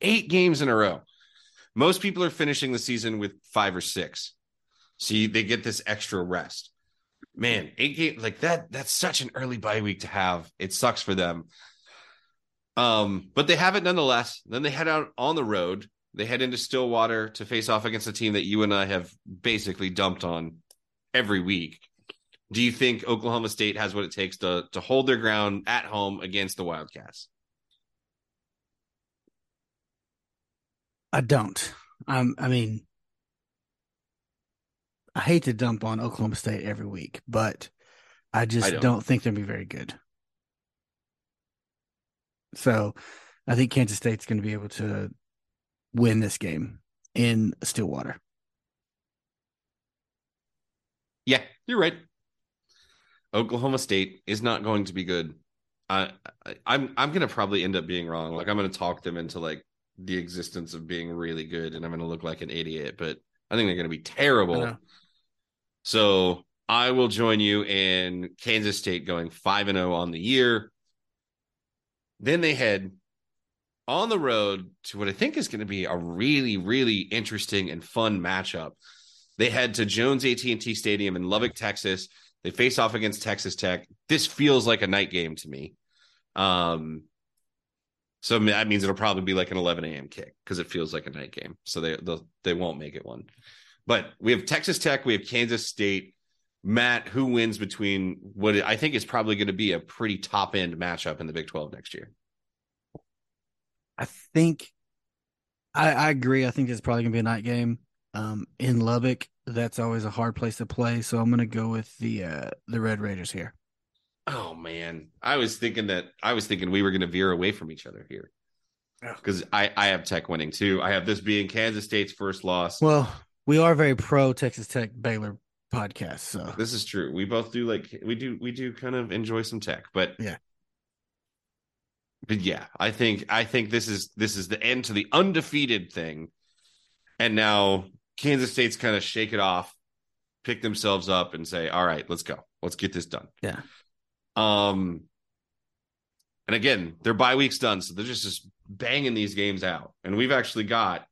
eight games in a row. Most people are finishing the season with five or six. You, they get this extra rest. Man, eight games like that, that's such an early bye week to have. It sucks for them. Um, but they have it nonetheless. Then they head out on the road. They head into Stillwater to face off against a team that you and I have basically dumped on every week. Do you think Oklahoma State has what it takes to to hold their ground at home against the Wildcats? I don't. Um, I mean, I hate to dump on Oklahoma State every week, but I just I don't. don't. think they'll be very good. So, I think Kansas State's going to be able to win this game in Stillwater. Yeah, you're right. Oklahoma State is not going to be good. I, I I'm I'm gonna probably end up being wrong. Like I'm gonna talk them into like the existence of being really good, and I'm gonna look like an idiot. But I think they're gonna be terrible. know. So I will join you in Kansas State going 5 and 0 on the year. Then they head on the road to what I think is going to be a really really interesting and fun matchup. They head to Jones AT&T Stadium in Lubbock, Texas. They face off against Texas Tech. This feels like a night game to me. Um so that means it'll probably be like an 11 a.m. kick because it feels like a night game. So they they won't make it one. But we have Texas Tech, we have Kansas State. Matt, who wins between what I think is probably going to be a pretty top end matchup in the Big 12 next year? I think I, I agree. I think it's probably gonna be a night game. Um, in Lubbock, that's always a hard place to play. So I'm gonna go with the uh the Red Raiders here. Oh man, I was thinking that I was thinking we were going to veer away from each other here because I I have Tech winning too. I have this being Kansas State's first loss. Well, we are very pro Texas Tech Baylor podcast, so This is true. We both do like we do we do kind of enjoy some tech, but Yeah. But yeah, I think I think this is this is the end to the undefeated thing. And now Kansas State's kind of shake it off, pick themselves up and say, "All right, let's go. Let's get this done." Yeah. Um and again, their bye week's done, so they're just just banging these games out. And we've actually got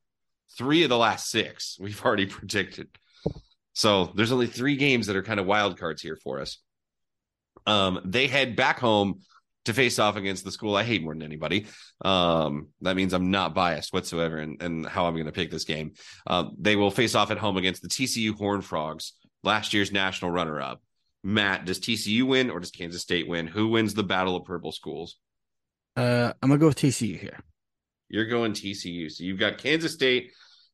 3 of the last 6 we've <laughs> already predicted. So there's only three games that are kind of wild cards here for us. Um, they head back home to face off against the school I hate more than anybody. Um, that means I'm not biased whatsoever in, in how I'm going to pick this game. Um, they will face off at home against the TCU Horn Frogs, last year's national runner up. Matt, does TCU win or does Kansas State win? Who wins the Battle of Purple Schools? uh I'm gonna go with TCU here. You're going TCU. So you've got Kansas State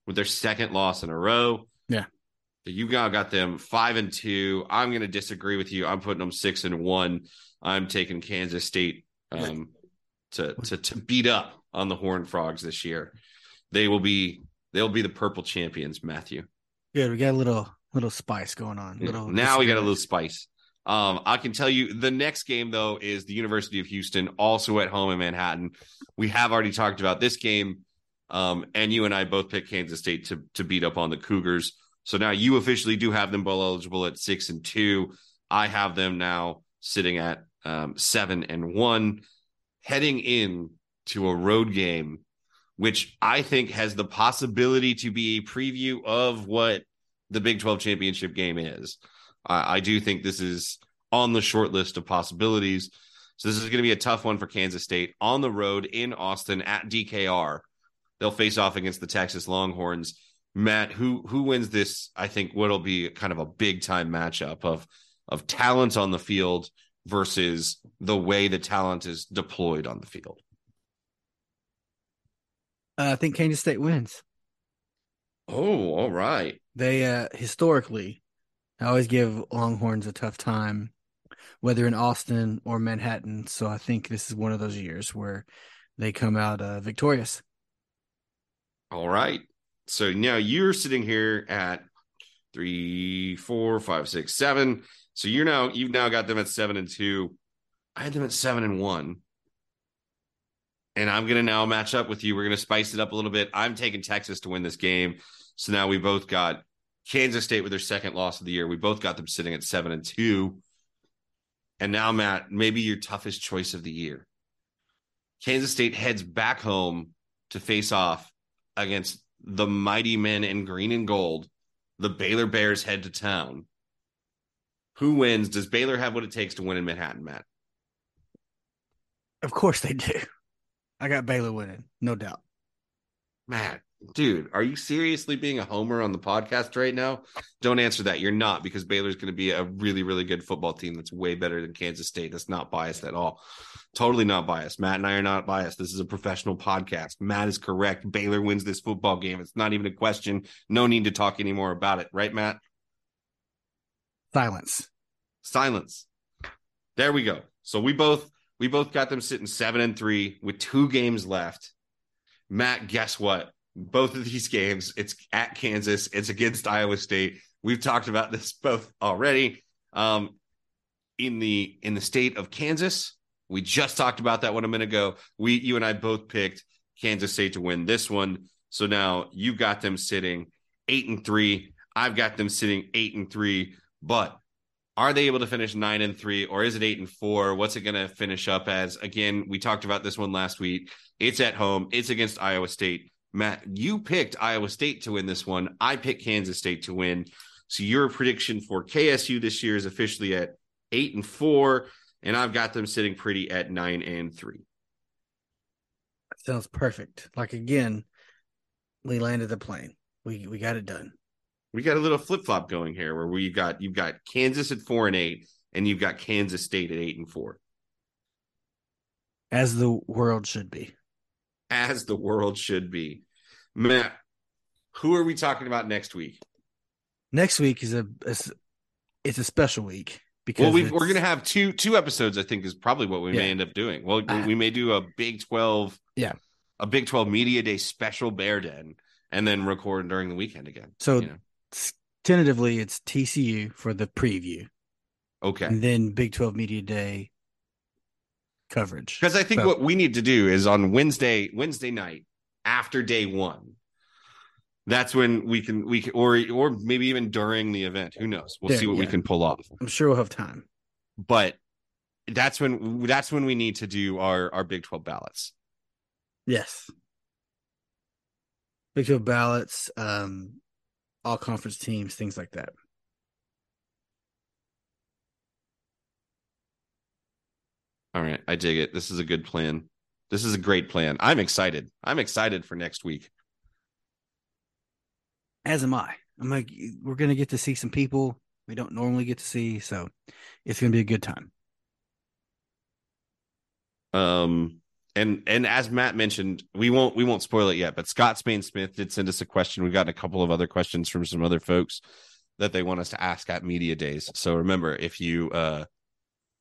with their second loss in a row. Yeah. So you got got them five and two. I'm going to disagree with you. I'm putting them six and one. I'm taking Kansas State um, to to to beat up on the Horned Frogs this year. They will be they'll be the purple champions, Matthew. Good. We got a little little spice going on. Little Now we got a little spice. Um, I can tell you the next game though is the University of Houston, also at home in Manhattan. We have already talked about this game, um, and you and I both picked Kansas State to to beat up on the Cougars. So now you officially do have them bowl eligible at six and two. I have them now sitting at um, seven and one, heading in to a road game, which I think has the possibility to be a preview of what the Big 12 championship game is. I, I do think this is on the short list of possibilities. So this is going to be a tough one for Kansas State on the road in Austin at DKR. They'll face off against the Texas Longhorns. Matt, who who wins this? I think what'll be kind of a big time matchup of of talent on the field versus the way the talent is deployed on the field. Uh, I think Kansas State wins. Oh, all right. They uh historically I always give Longhorns a tough time, whether in Austin or Manhattan. So I think this is one of those years where they come out uh, victorious. All right. So now you're sitting here at three, four, five, six, seven. So you're now you've now got them at seven and two. I had them at seven and one. And I'm gonna now match up with you. We're gonna spice it up a little bit. I'm taking Texas to win this game. So now we both got Kansas State with their second loss of the year. We both got them sitting at seven and two. And now, Matt, maybe your toughest choice of the year. Kansas State heads back home to face off against the mighty men in green and gold. The Baylor Bears head to town. Who wins? Does Baylor have what it takes to win in Manhattan, Matt? Of course they do. I got Baylor winning, no doubt. Matt, dude, are you seriously being a homer on the podcast right now? Don't answer that. You're not because Baylor's going to be a really, really good football team that's way better than Kansas State. That's not biased at all. Totally not biased. Matt and I are not biased. This is a professional podcast. Matt is correct. Baylor wins this football game. It's not even a question. No need to talk anymore about it. Right, Matt? Silence. Silence. There we go. So we both we both got them sitting seven and three with two games left. Matt, guess what? Both of these games, it's at Kansas, it's against Iowa State. We've talked about this <laughs> both already. Um, in the in the state of Kansas, we just talked about that one a minute ago. We you and I both picked Kansas State to win this one. So now you got them sitting eight and three. I've got them sitting eight and three. But are they able to finish nine and three, or is it eight and four? What's it going to finish up as? Again, we talked about this one last week. It's at home. It's against Iowa State. Matt, you picked Iowa State to win this one. I picked Kansas State to win. So your prediction for KSU this year is officially at eight and four, and I've got them sitting pretty at nine and three. Sounds perfect. Like again, we landed the plane. We we got it done. We got a little flip flop going here, where we got you've got Kansas at four and eight, and you've got Kansas State at eight and four, as the world should be. As the world should be. Matt, who are we talking about next week? Next week is a, it's, it's a special week because well, we are going to have two two episodes. I think is probably what we yeah. may end up doing. Well, uh, we may do a Big Twelve, yeah, a Big Twelve Media Day special Bear Den, and then record during the weekend again. So you know? tentatively, it's TCU for the preview. Okay, and then Big Twelve Media Day coverage. Because I think so, what we need to do is on Wednesday Wednesday night after day one. That's when we can we can or or maybe even during the event. Who knows? We'll see what yeah. we can pull off. I'm sure we'll have time. But that's when that's when we need to do our our Big 12 ballots. Yes. Big 12 ballots, um, all conference teams, things like that. All right, I dig it. This is a good plan. This is a great plan. I'm excited. I'm excited for next week. As am I. I'm like, we're gonna get to see some people we don't normally get to see, so it's gonna be a good time. Um, and and as Matt mentioned, we won't we won't spoil it yet, but Scott Spain Smith did send us a question. We got a couple of other questions from some other folks that they want us to ask at media days. So remember, if you uh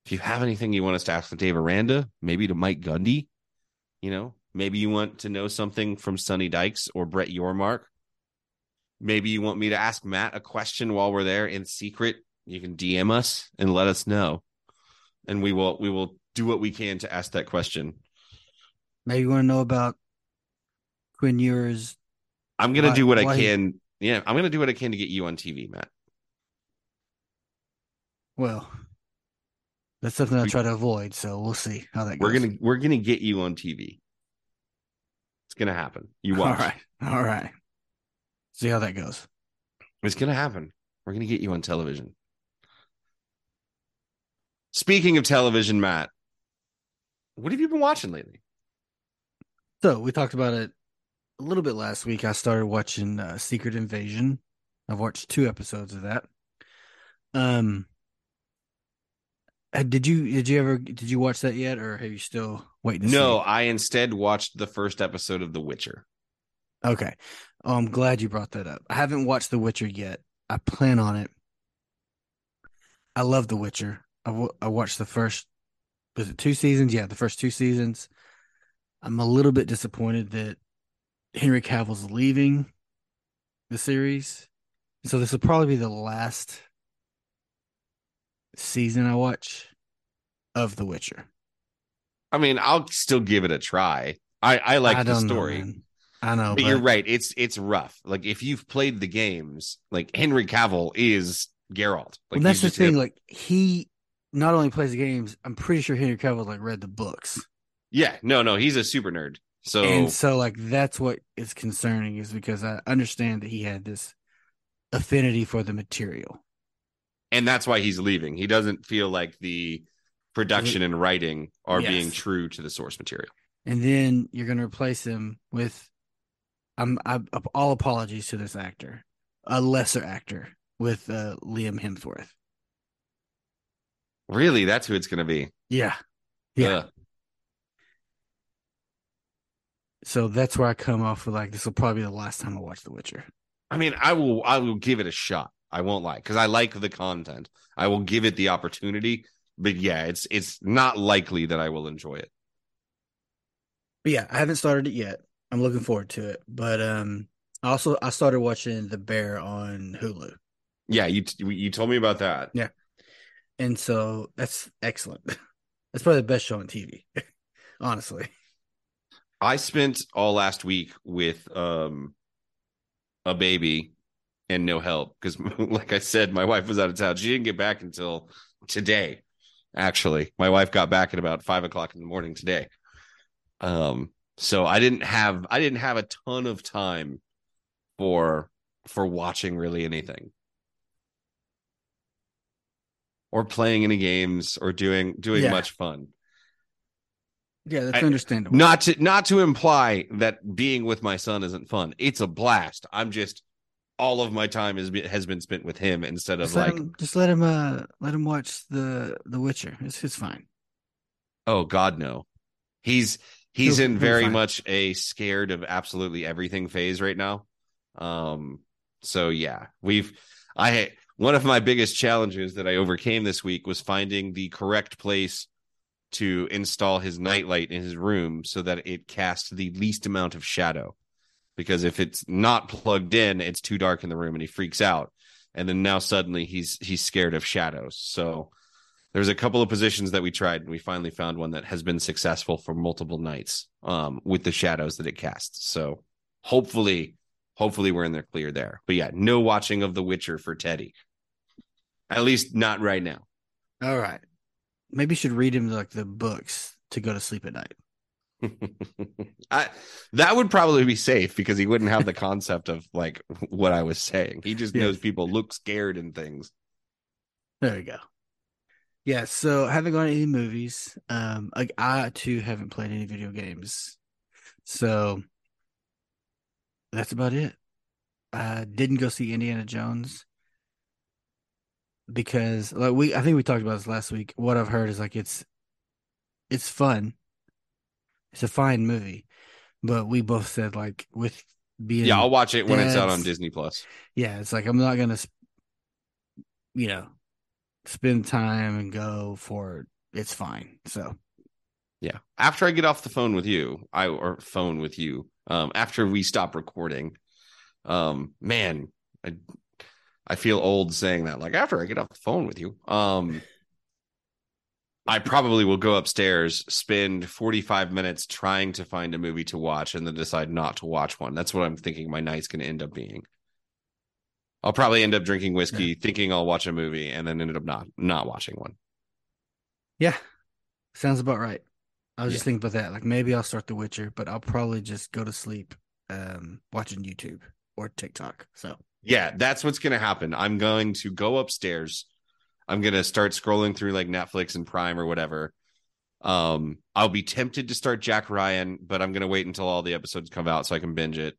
If you have anything you want us to ask to Dave Aranda, maybe to Mike Gundy, you know, maybe you want to know something from Sonny Dykes or Brett Yormark. Maybe you want me to ask Matt a question while we're there in secret. You can DM us and let us know. And we will we will do what we can to ask that question. Maybe you want to know about Quinn Ewers. I'm gonna Why- do what I can. Yeah, I'm gonna do what I can to get you on TV, Matt. Well, that's something I try to avoid. So we'll see how that goes. We're gonna we're gonna get you on TV. It's gonna happen. You watch. All right. All right. See how that goes. It's gonna happen. We're gonna get you on television. Speaking of television, Matt, what have you been watching lately? So we talked about it a little bit last week. I started watching uh, Secret Invasion. I've watched two episodes of that. Um, Uh, did you did you ever did you watch that yet, or have you still waiting? To No, I instead watched the first episode of The Witcher. Okay. Oh, I'm glad you brought that up. I haven't watched The Witcher yet. I plan on it. I love The Witcher. I, w- I watched the first was it two seasons? Yeah, the first two seasons. I'm a little bit disappointed that Henry Cavill's leaving the series. So this will probably be the last season I watch of The Witcher. I mean, I'll still give it a try. I I like I the don't know, story. I know, but, but you're right. It's it's rough. Like if you've played the games, like Henry Cavill is Geralt. Like well, that's the thing. him. Like he not only plays the games, I'm pretty sure Henry Cavill like read the books. yeah, no, no, he's a super nerd. So And so like that's what is concerning is because I understand that he had this affinity for the material. And that's why he's leaving. He doesn't feel like the production and writing are Yes. being true to the source material. And then you're going to replace him with I'm all apologies to this actor, a lesser actor with uh, Liam Hemsworth. Really, that's who it's going to be. Yeah. Yeah. Ugh. So that's where I come off with like this will probably be the last time I watch The Witcher. I mean, I will I will give it a shot. I won't lie because I like the content. I will give it the opportunity. But yeah, it's it's not likely that I will enjoy it. But yeah, I haven't started it yet. I'm looking forward to it. But um also I started watching The Bear on Hulu. Yeah, you you told me about that. Yeah. And so that's excellent. <laughs> That's probably the best show on TV. <laughs> Honestly. I spent all last week with um a baby and no help because, <laughs> like I said, my wife was out of town. She didn't get back until today. Actually, my wife got back at about five o'clock in the morning today. Um, so I didn't have I didn't have a ton of time for for watching really anything or playing any games or doing doing Yeah. much fun. Yeah, that's I- understandable. Not to not to imply that being with my son isn't fun. It's a blast. I'm just all of my time has been, has been spent with him instead of just like, him just let him uh let him watch the The Witcher. It's it's fine. oh God, no. He's he's He'll- in very much a scared of absolutely everything phase right now. Um, so yeah, we've I one of my biggest challenges that I overcame this week was finding the correct place to install his nightlight in his room so that it casts the least amount of shadow. Because if it's not plugged in, it's too dark in the room and he freaks out. And then now suddenly he's he's scared of shadows. So there's a couple of positions that we tried and we finally found one that has been successful for multiple nights um with the shadows that it casts. So hopefully hopefully we're in the clear there. But yeah, no watching of The Witcher for Teddy. At least not right now. All right. Maybe you should read him like the books to go to sleep at night. <laughs> I that would probably be safe because he wouldn't have the concept of like what I was saying. He just knows people look scared and things. There we go. Yeah, so I haven't gone to any movies. Um, like I too haven't played any video games, so that's about it. I didn't go see Indiana Jones because, like we, I think we talked about this last week. What I've heard is like it's, it's fun. It's a fine movie, but we both said like with being Yeah, I'll watch it when it's out on Disney Plus. yeah, it's like I'm not gonna, you know, spend time and go for it. it's fine. So Yeah. After I get off the phone with you, I or phone with you, um, after we stop recording, um, man, I I feel old saying that. Like after I get off the phone with you, um, I probably will go upstairs, spend 45 minutes trying to find a movie to watch, and then decide not to watch one. That's what I'm thinking my night's going to end up being. I'll probably end up drinking whiskey, thinking I'll watch a movie, and then ended up not not watching one. yeah, sounds about right. I was just Yeah. thinking about that. Like maybe I'll start The Witcher, but I'll probably just go to sleep um watching YouTube or TikTok. So Yeah, that's what's going to happen. I'm going to go upstairs. I'm going to start scrolling through like Netflix and Prime or whatever. Um, I'll be tempted to start Jack Ryan, but I'm going to wait until all the episodes come out so I can binge it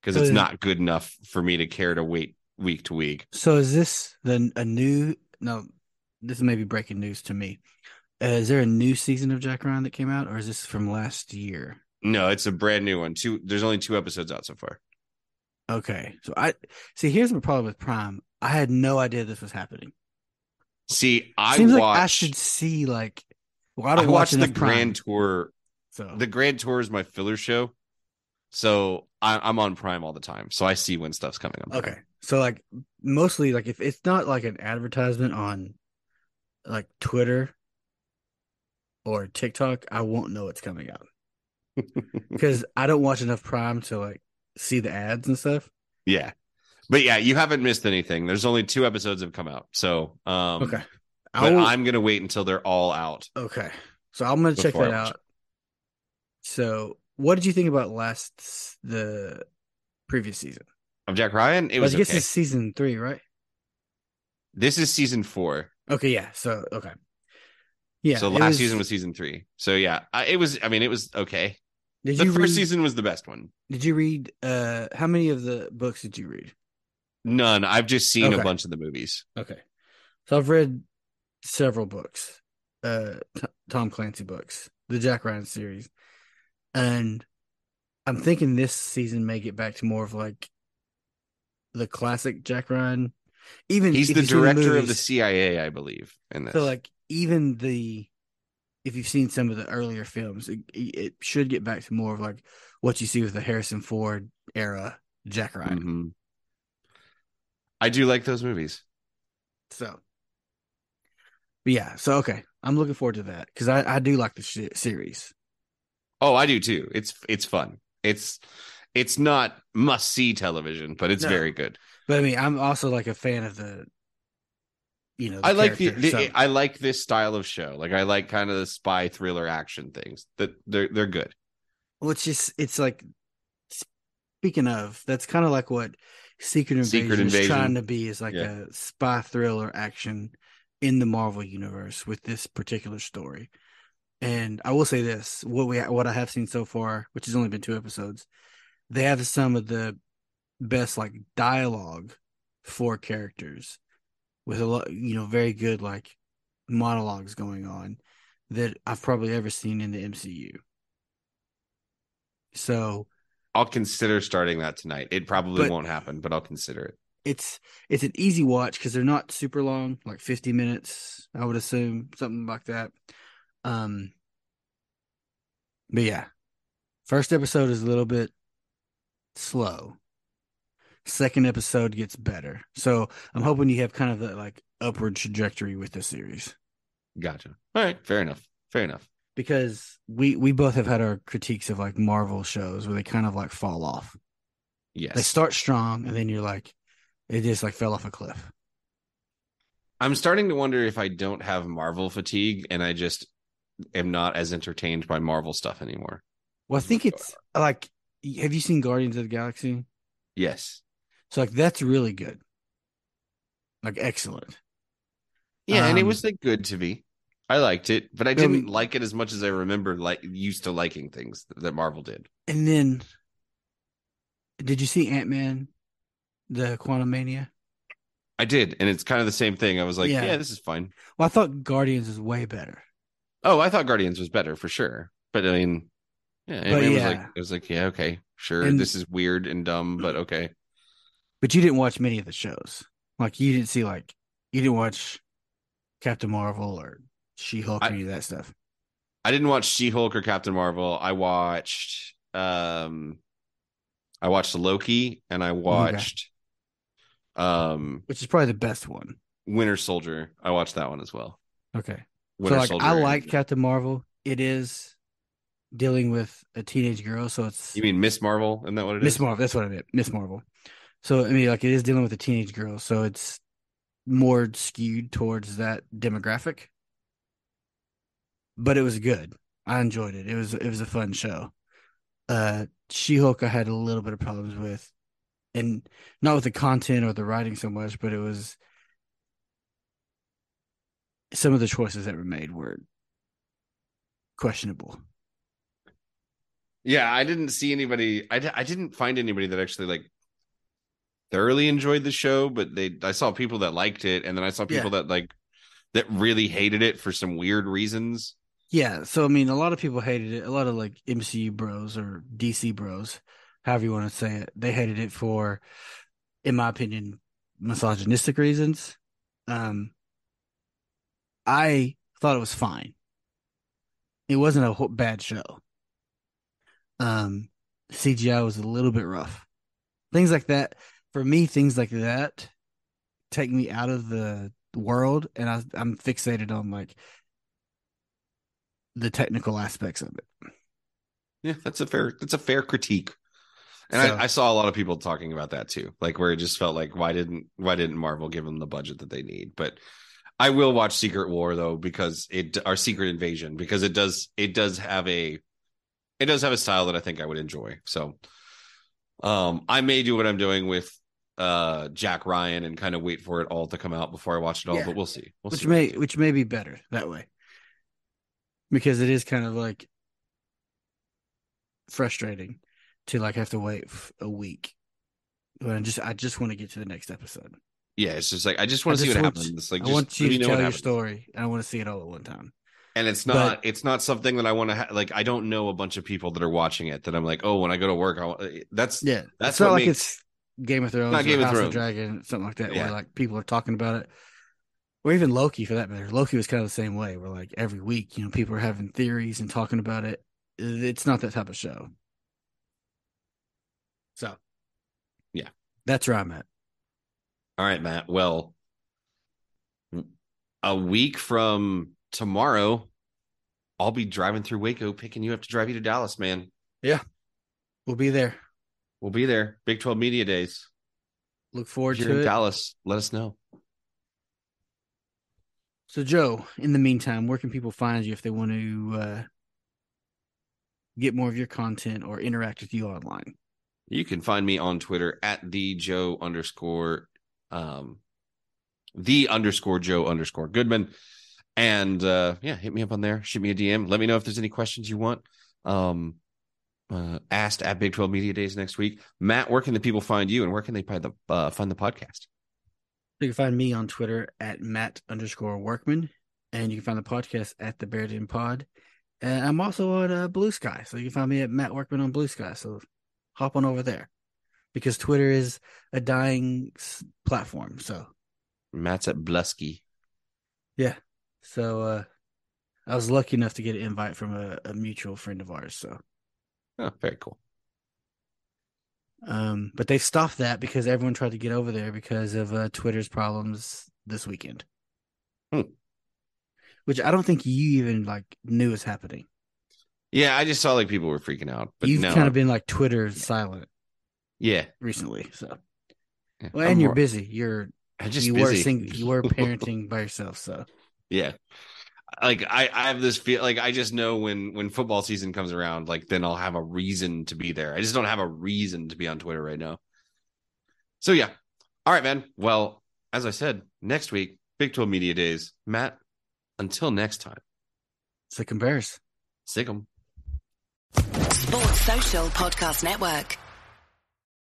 because it's So- not good enough for me to care to wait week to week. So is this the a new? No, this may be breaking news to me. Uh, is there a new season of Jack Ryan that came out, or is this from last year? No, it's a brand new one. Two there's only two episodes out so far. Okay, so I see. Here's my problem with Prime. I had no idea this was happening. See, I Seems watched like I should see like. Well, I I don't watch watched the enough Prime, Grand Tour. So The Grand Tour is my filler show. So I, I'm on Prime all the time. So I see when stuff's coming on. Prime. okay, so like mostly like if it's not like an advertisement on like Twitter or TikTok, I won't know it's coming out <laughs> because I don't watch enough Prime to like see the ads and stuff. Yeah. But yeah, you haven't missed anything. There's only two episodes have come out. So um Okay. But I'll- I'm gonna wait until they're all out. Okay. So I'm gonna check that out. So what did you think about last the previous season? Of Jack Ryan, it Well, was I guess okay. it's season three, right? This is season four. Okay, yeah. So okay. Yeah. so last season was season three. So yeah, I, it was. I mean, it was okay. Did the you first read, season was the best one. Did you read uh how many of the books did you read? None. I've just seen Okay. a bunch of the movies. Okay. So I've read several books, uh, T- Tom Clancy books, the Jack Ryan series, and I'm thinking this season may get back to more of like the classic Jack Ryan. Even He's the you've seen director of the CIA, I believe. In this, So like even the if you've seen some of the earlier films, it, it should get back to more of like what you see with the Harrison Ford era Jack Ryan. Mhm. I do like those movies. So, but yeah, so okay, I'm looking forward to that because I I do like the sh- series. Oh, I do too. It's it's fun. It's it's not must see television, but it's No. very good. But I mean, I'm also like a fan of the, you know, I like the, the so- I like this style of show. Like I like kind of the spy thriller action things. That they're they're good. well, it's just it's like speaking of that's kind of like what Secret Invasion, Secret is Invasion. trying to be is like Yeah. a spy thriller action in the Marvel universe with this particular story. And I will say this: what we what I have seen so far, which has only been two episodes, they have some of the best like dialogue for characters with a lot, you know, very good like monologues going on that I've probably ever seen in the MCU. So I'll consider starting that tonight. It probably But- won't happen, but I'll consider it. it's it's an easy watch because they're not super long, like fifty minutes, I would assume something like that. Um, but yeah, first episode is a little bit slow. Second episode gets better, so I'm hoping you have kind of that like upward trajectory with the series Gotcha. All right, fair enough. Fair enough. Because we we both have had our critiques of like Marvel shows where they kind of like fall off. Yes. They start strong and then you're like, it just like fell off a cliff. I'm starting to wonder if I don't have Marvel fatigue and I just am not as entertained by Marvel stuff anymore. Well, I think it's like, have you seen Guardians of the Galaxy? Yes. So like that's really good, like excellent. Yeah, and it Um, was like good to me. I liked it, but I didn't mean- like it as much as I remember like used to liking things that Marvel did. And then, did you see Ant Man, the Quantumania? I did, and it's kind of the same thing. I was like, Yeah. yeah, this is fine. Well, I thought Guardians was way better. Oh, I thought Guardians was better for sure. But I mean, yeah, But it was like it was like, yeah, okay, sure. And- this is weird and dumb, but <clears throat> okay. But you didn't watch many of the shows. Like you didn't see like you didn't watch Captain Marvel or She Hulk, any of that stuff. I didn't watch She Hulk or Captain Marvel. I watched um I watched Loki and I watched um Which is probably the best one. Winter Soldier. I watched that one as well. Okay. Winter so like Soldier I and- like Captain Marvel. It is dealing with a teenage girl, so it's You mean Miss Marvel? Isn't that what it is? Miss Marvel. That's what I meant. Miss Marvel. So I mean, like it is dealing with a teenage girl, so it's more skewed towards that demographic. But it was good. I enjoyed it. It was it was a fun show. Uh She Hulk I had a little bit of problems with. And not with the content or the writing so much, but it was some of the choices that were made were questionable. Yeah, I didn't see anybody. I, I didn't find anybody that actually like thoroughly enjoyed the show, but they I saw people that liked it, and then I saw people that like that really hated it for some weird reasons. Yeah, so I mean, a lot of people hated it. A lot of like MCU bros or DC bros, however you want to say it, they hated it for, in my opinion, misogynistic reasons. Um, I thought it was fine. It wasn't a bad show. Um, CGI was a little bit rough. Things like that. For me, things like that take me out of the world, and I, I'm fixated on like the technical aspects of it. Yeah, that's a fair that's a fair critique. And So- I, I saw a lot of people talking about that too, like where it just felt like why didn't why didn't Marvel give them the budget that they need? But I will watch Secret War though because it our Secret Invasion because it does it does have a it does have a style that I think I would enjoy. So um I may do what I'm doing with uh Jack Ryan and kind of wait for it all to come out before I watch it all, Yeah. but we'll see. We'll which see may which may be better that way because it is kind of like frustrating to like have to wait f- a week But I just I just want to get to the next episode. yeah, it's just like I just want to see what want- happens. It's like I just want you to know tell your story. and I want to see it all at one time. and it's But- not it's not something that i want to ha- like i don't know a bunch of people that are watching it that i'm like oh when i go to work i wa- eh, that's Yeah, that's it's not like makes- it's Game of Thrones, Not or Game of House Thrones. of Dragon, something like that, Yeah. where like people are talking about it, or even Loki for that matter. Loki was kind of the same way, where like every week, you know, people are having theories and talking about it. Uh, it's not that type of show. So, Yeah. that's where I'm at. all right matt well a week from tomorrow i'll be driving through waco picking you up to drive you to dallas man Yeah, We'll be there. we'll be there big 12 media days Look forward if you're to in it. dallas let us know So, Joe, in the meantime, where can people find you if they want to uh, get more of your content or interact with you online? you can find me on twitter at the joe underscore um the underscore joe underscore goodman. And uh yeah hit me up on there. Shoot me a dm let me know if there's any questions you want um uh asked at big 12 media days next week. Matt where can the people find you and where can they find the uh, find the podcast You can find me on Twitter at Matt underscore Workman, and you can find the podcast at the Bear Den Pod. And I'm also on uh, Blue Sky, so you can find me at Matt Workman on Blue Sky. So hop on over there because Twitter is a dying platform. So matt's at Blue Sky yeah, so uh, I was lucky enough to get an invite from a, a mutual friend of ours. So, oh very cool um, but they stopped that because everyone tried to get over there because of uh, Twitter's problems this weekend. Hmm. Which I don't think you even like knew was happening. yeah i just saw like people were freaking out but You've no kind of been like Twitter silent yeah recently, so Yeah, well, I'm and you're more- busy. You're I'm just you were busy. sing, you were <laughs> parenting by yourself, so Yeah. Like I, I have this feel like I just know when when football season comes around, like then I'll have a reason to be there. I just don't have a reason to be on Twitter right now. So yeah. All right, man. Well, as I said, next week, Big 12 Media Days. Matt, until next time, sick and bears. sick 'em. Sports Social Podcast Network.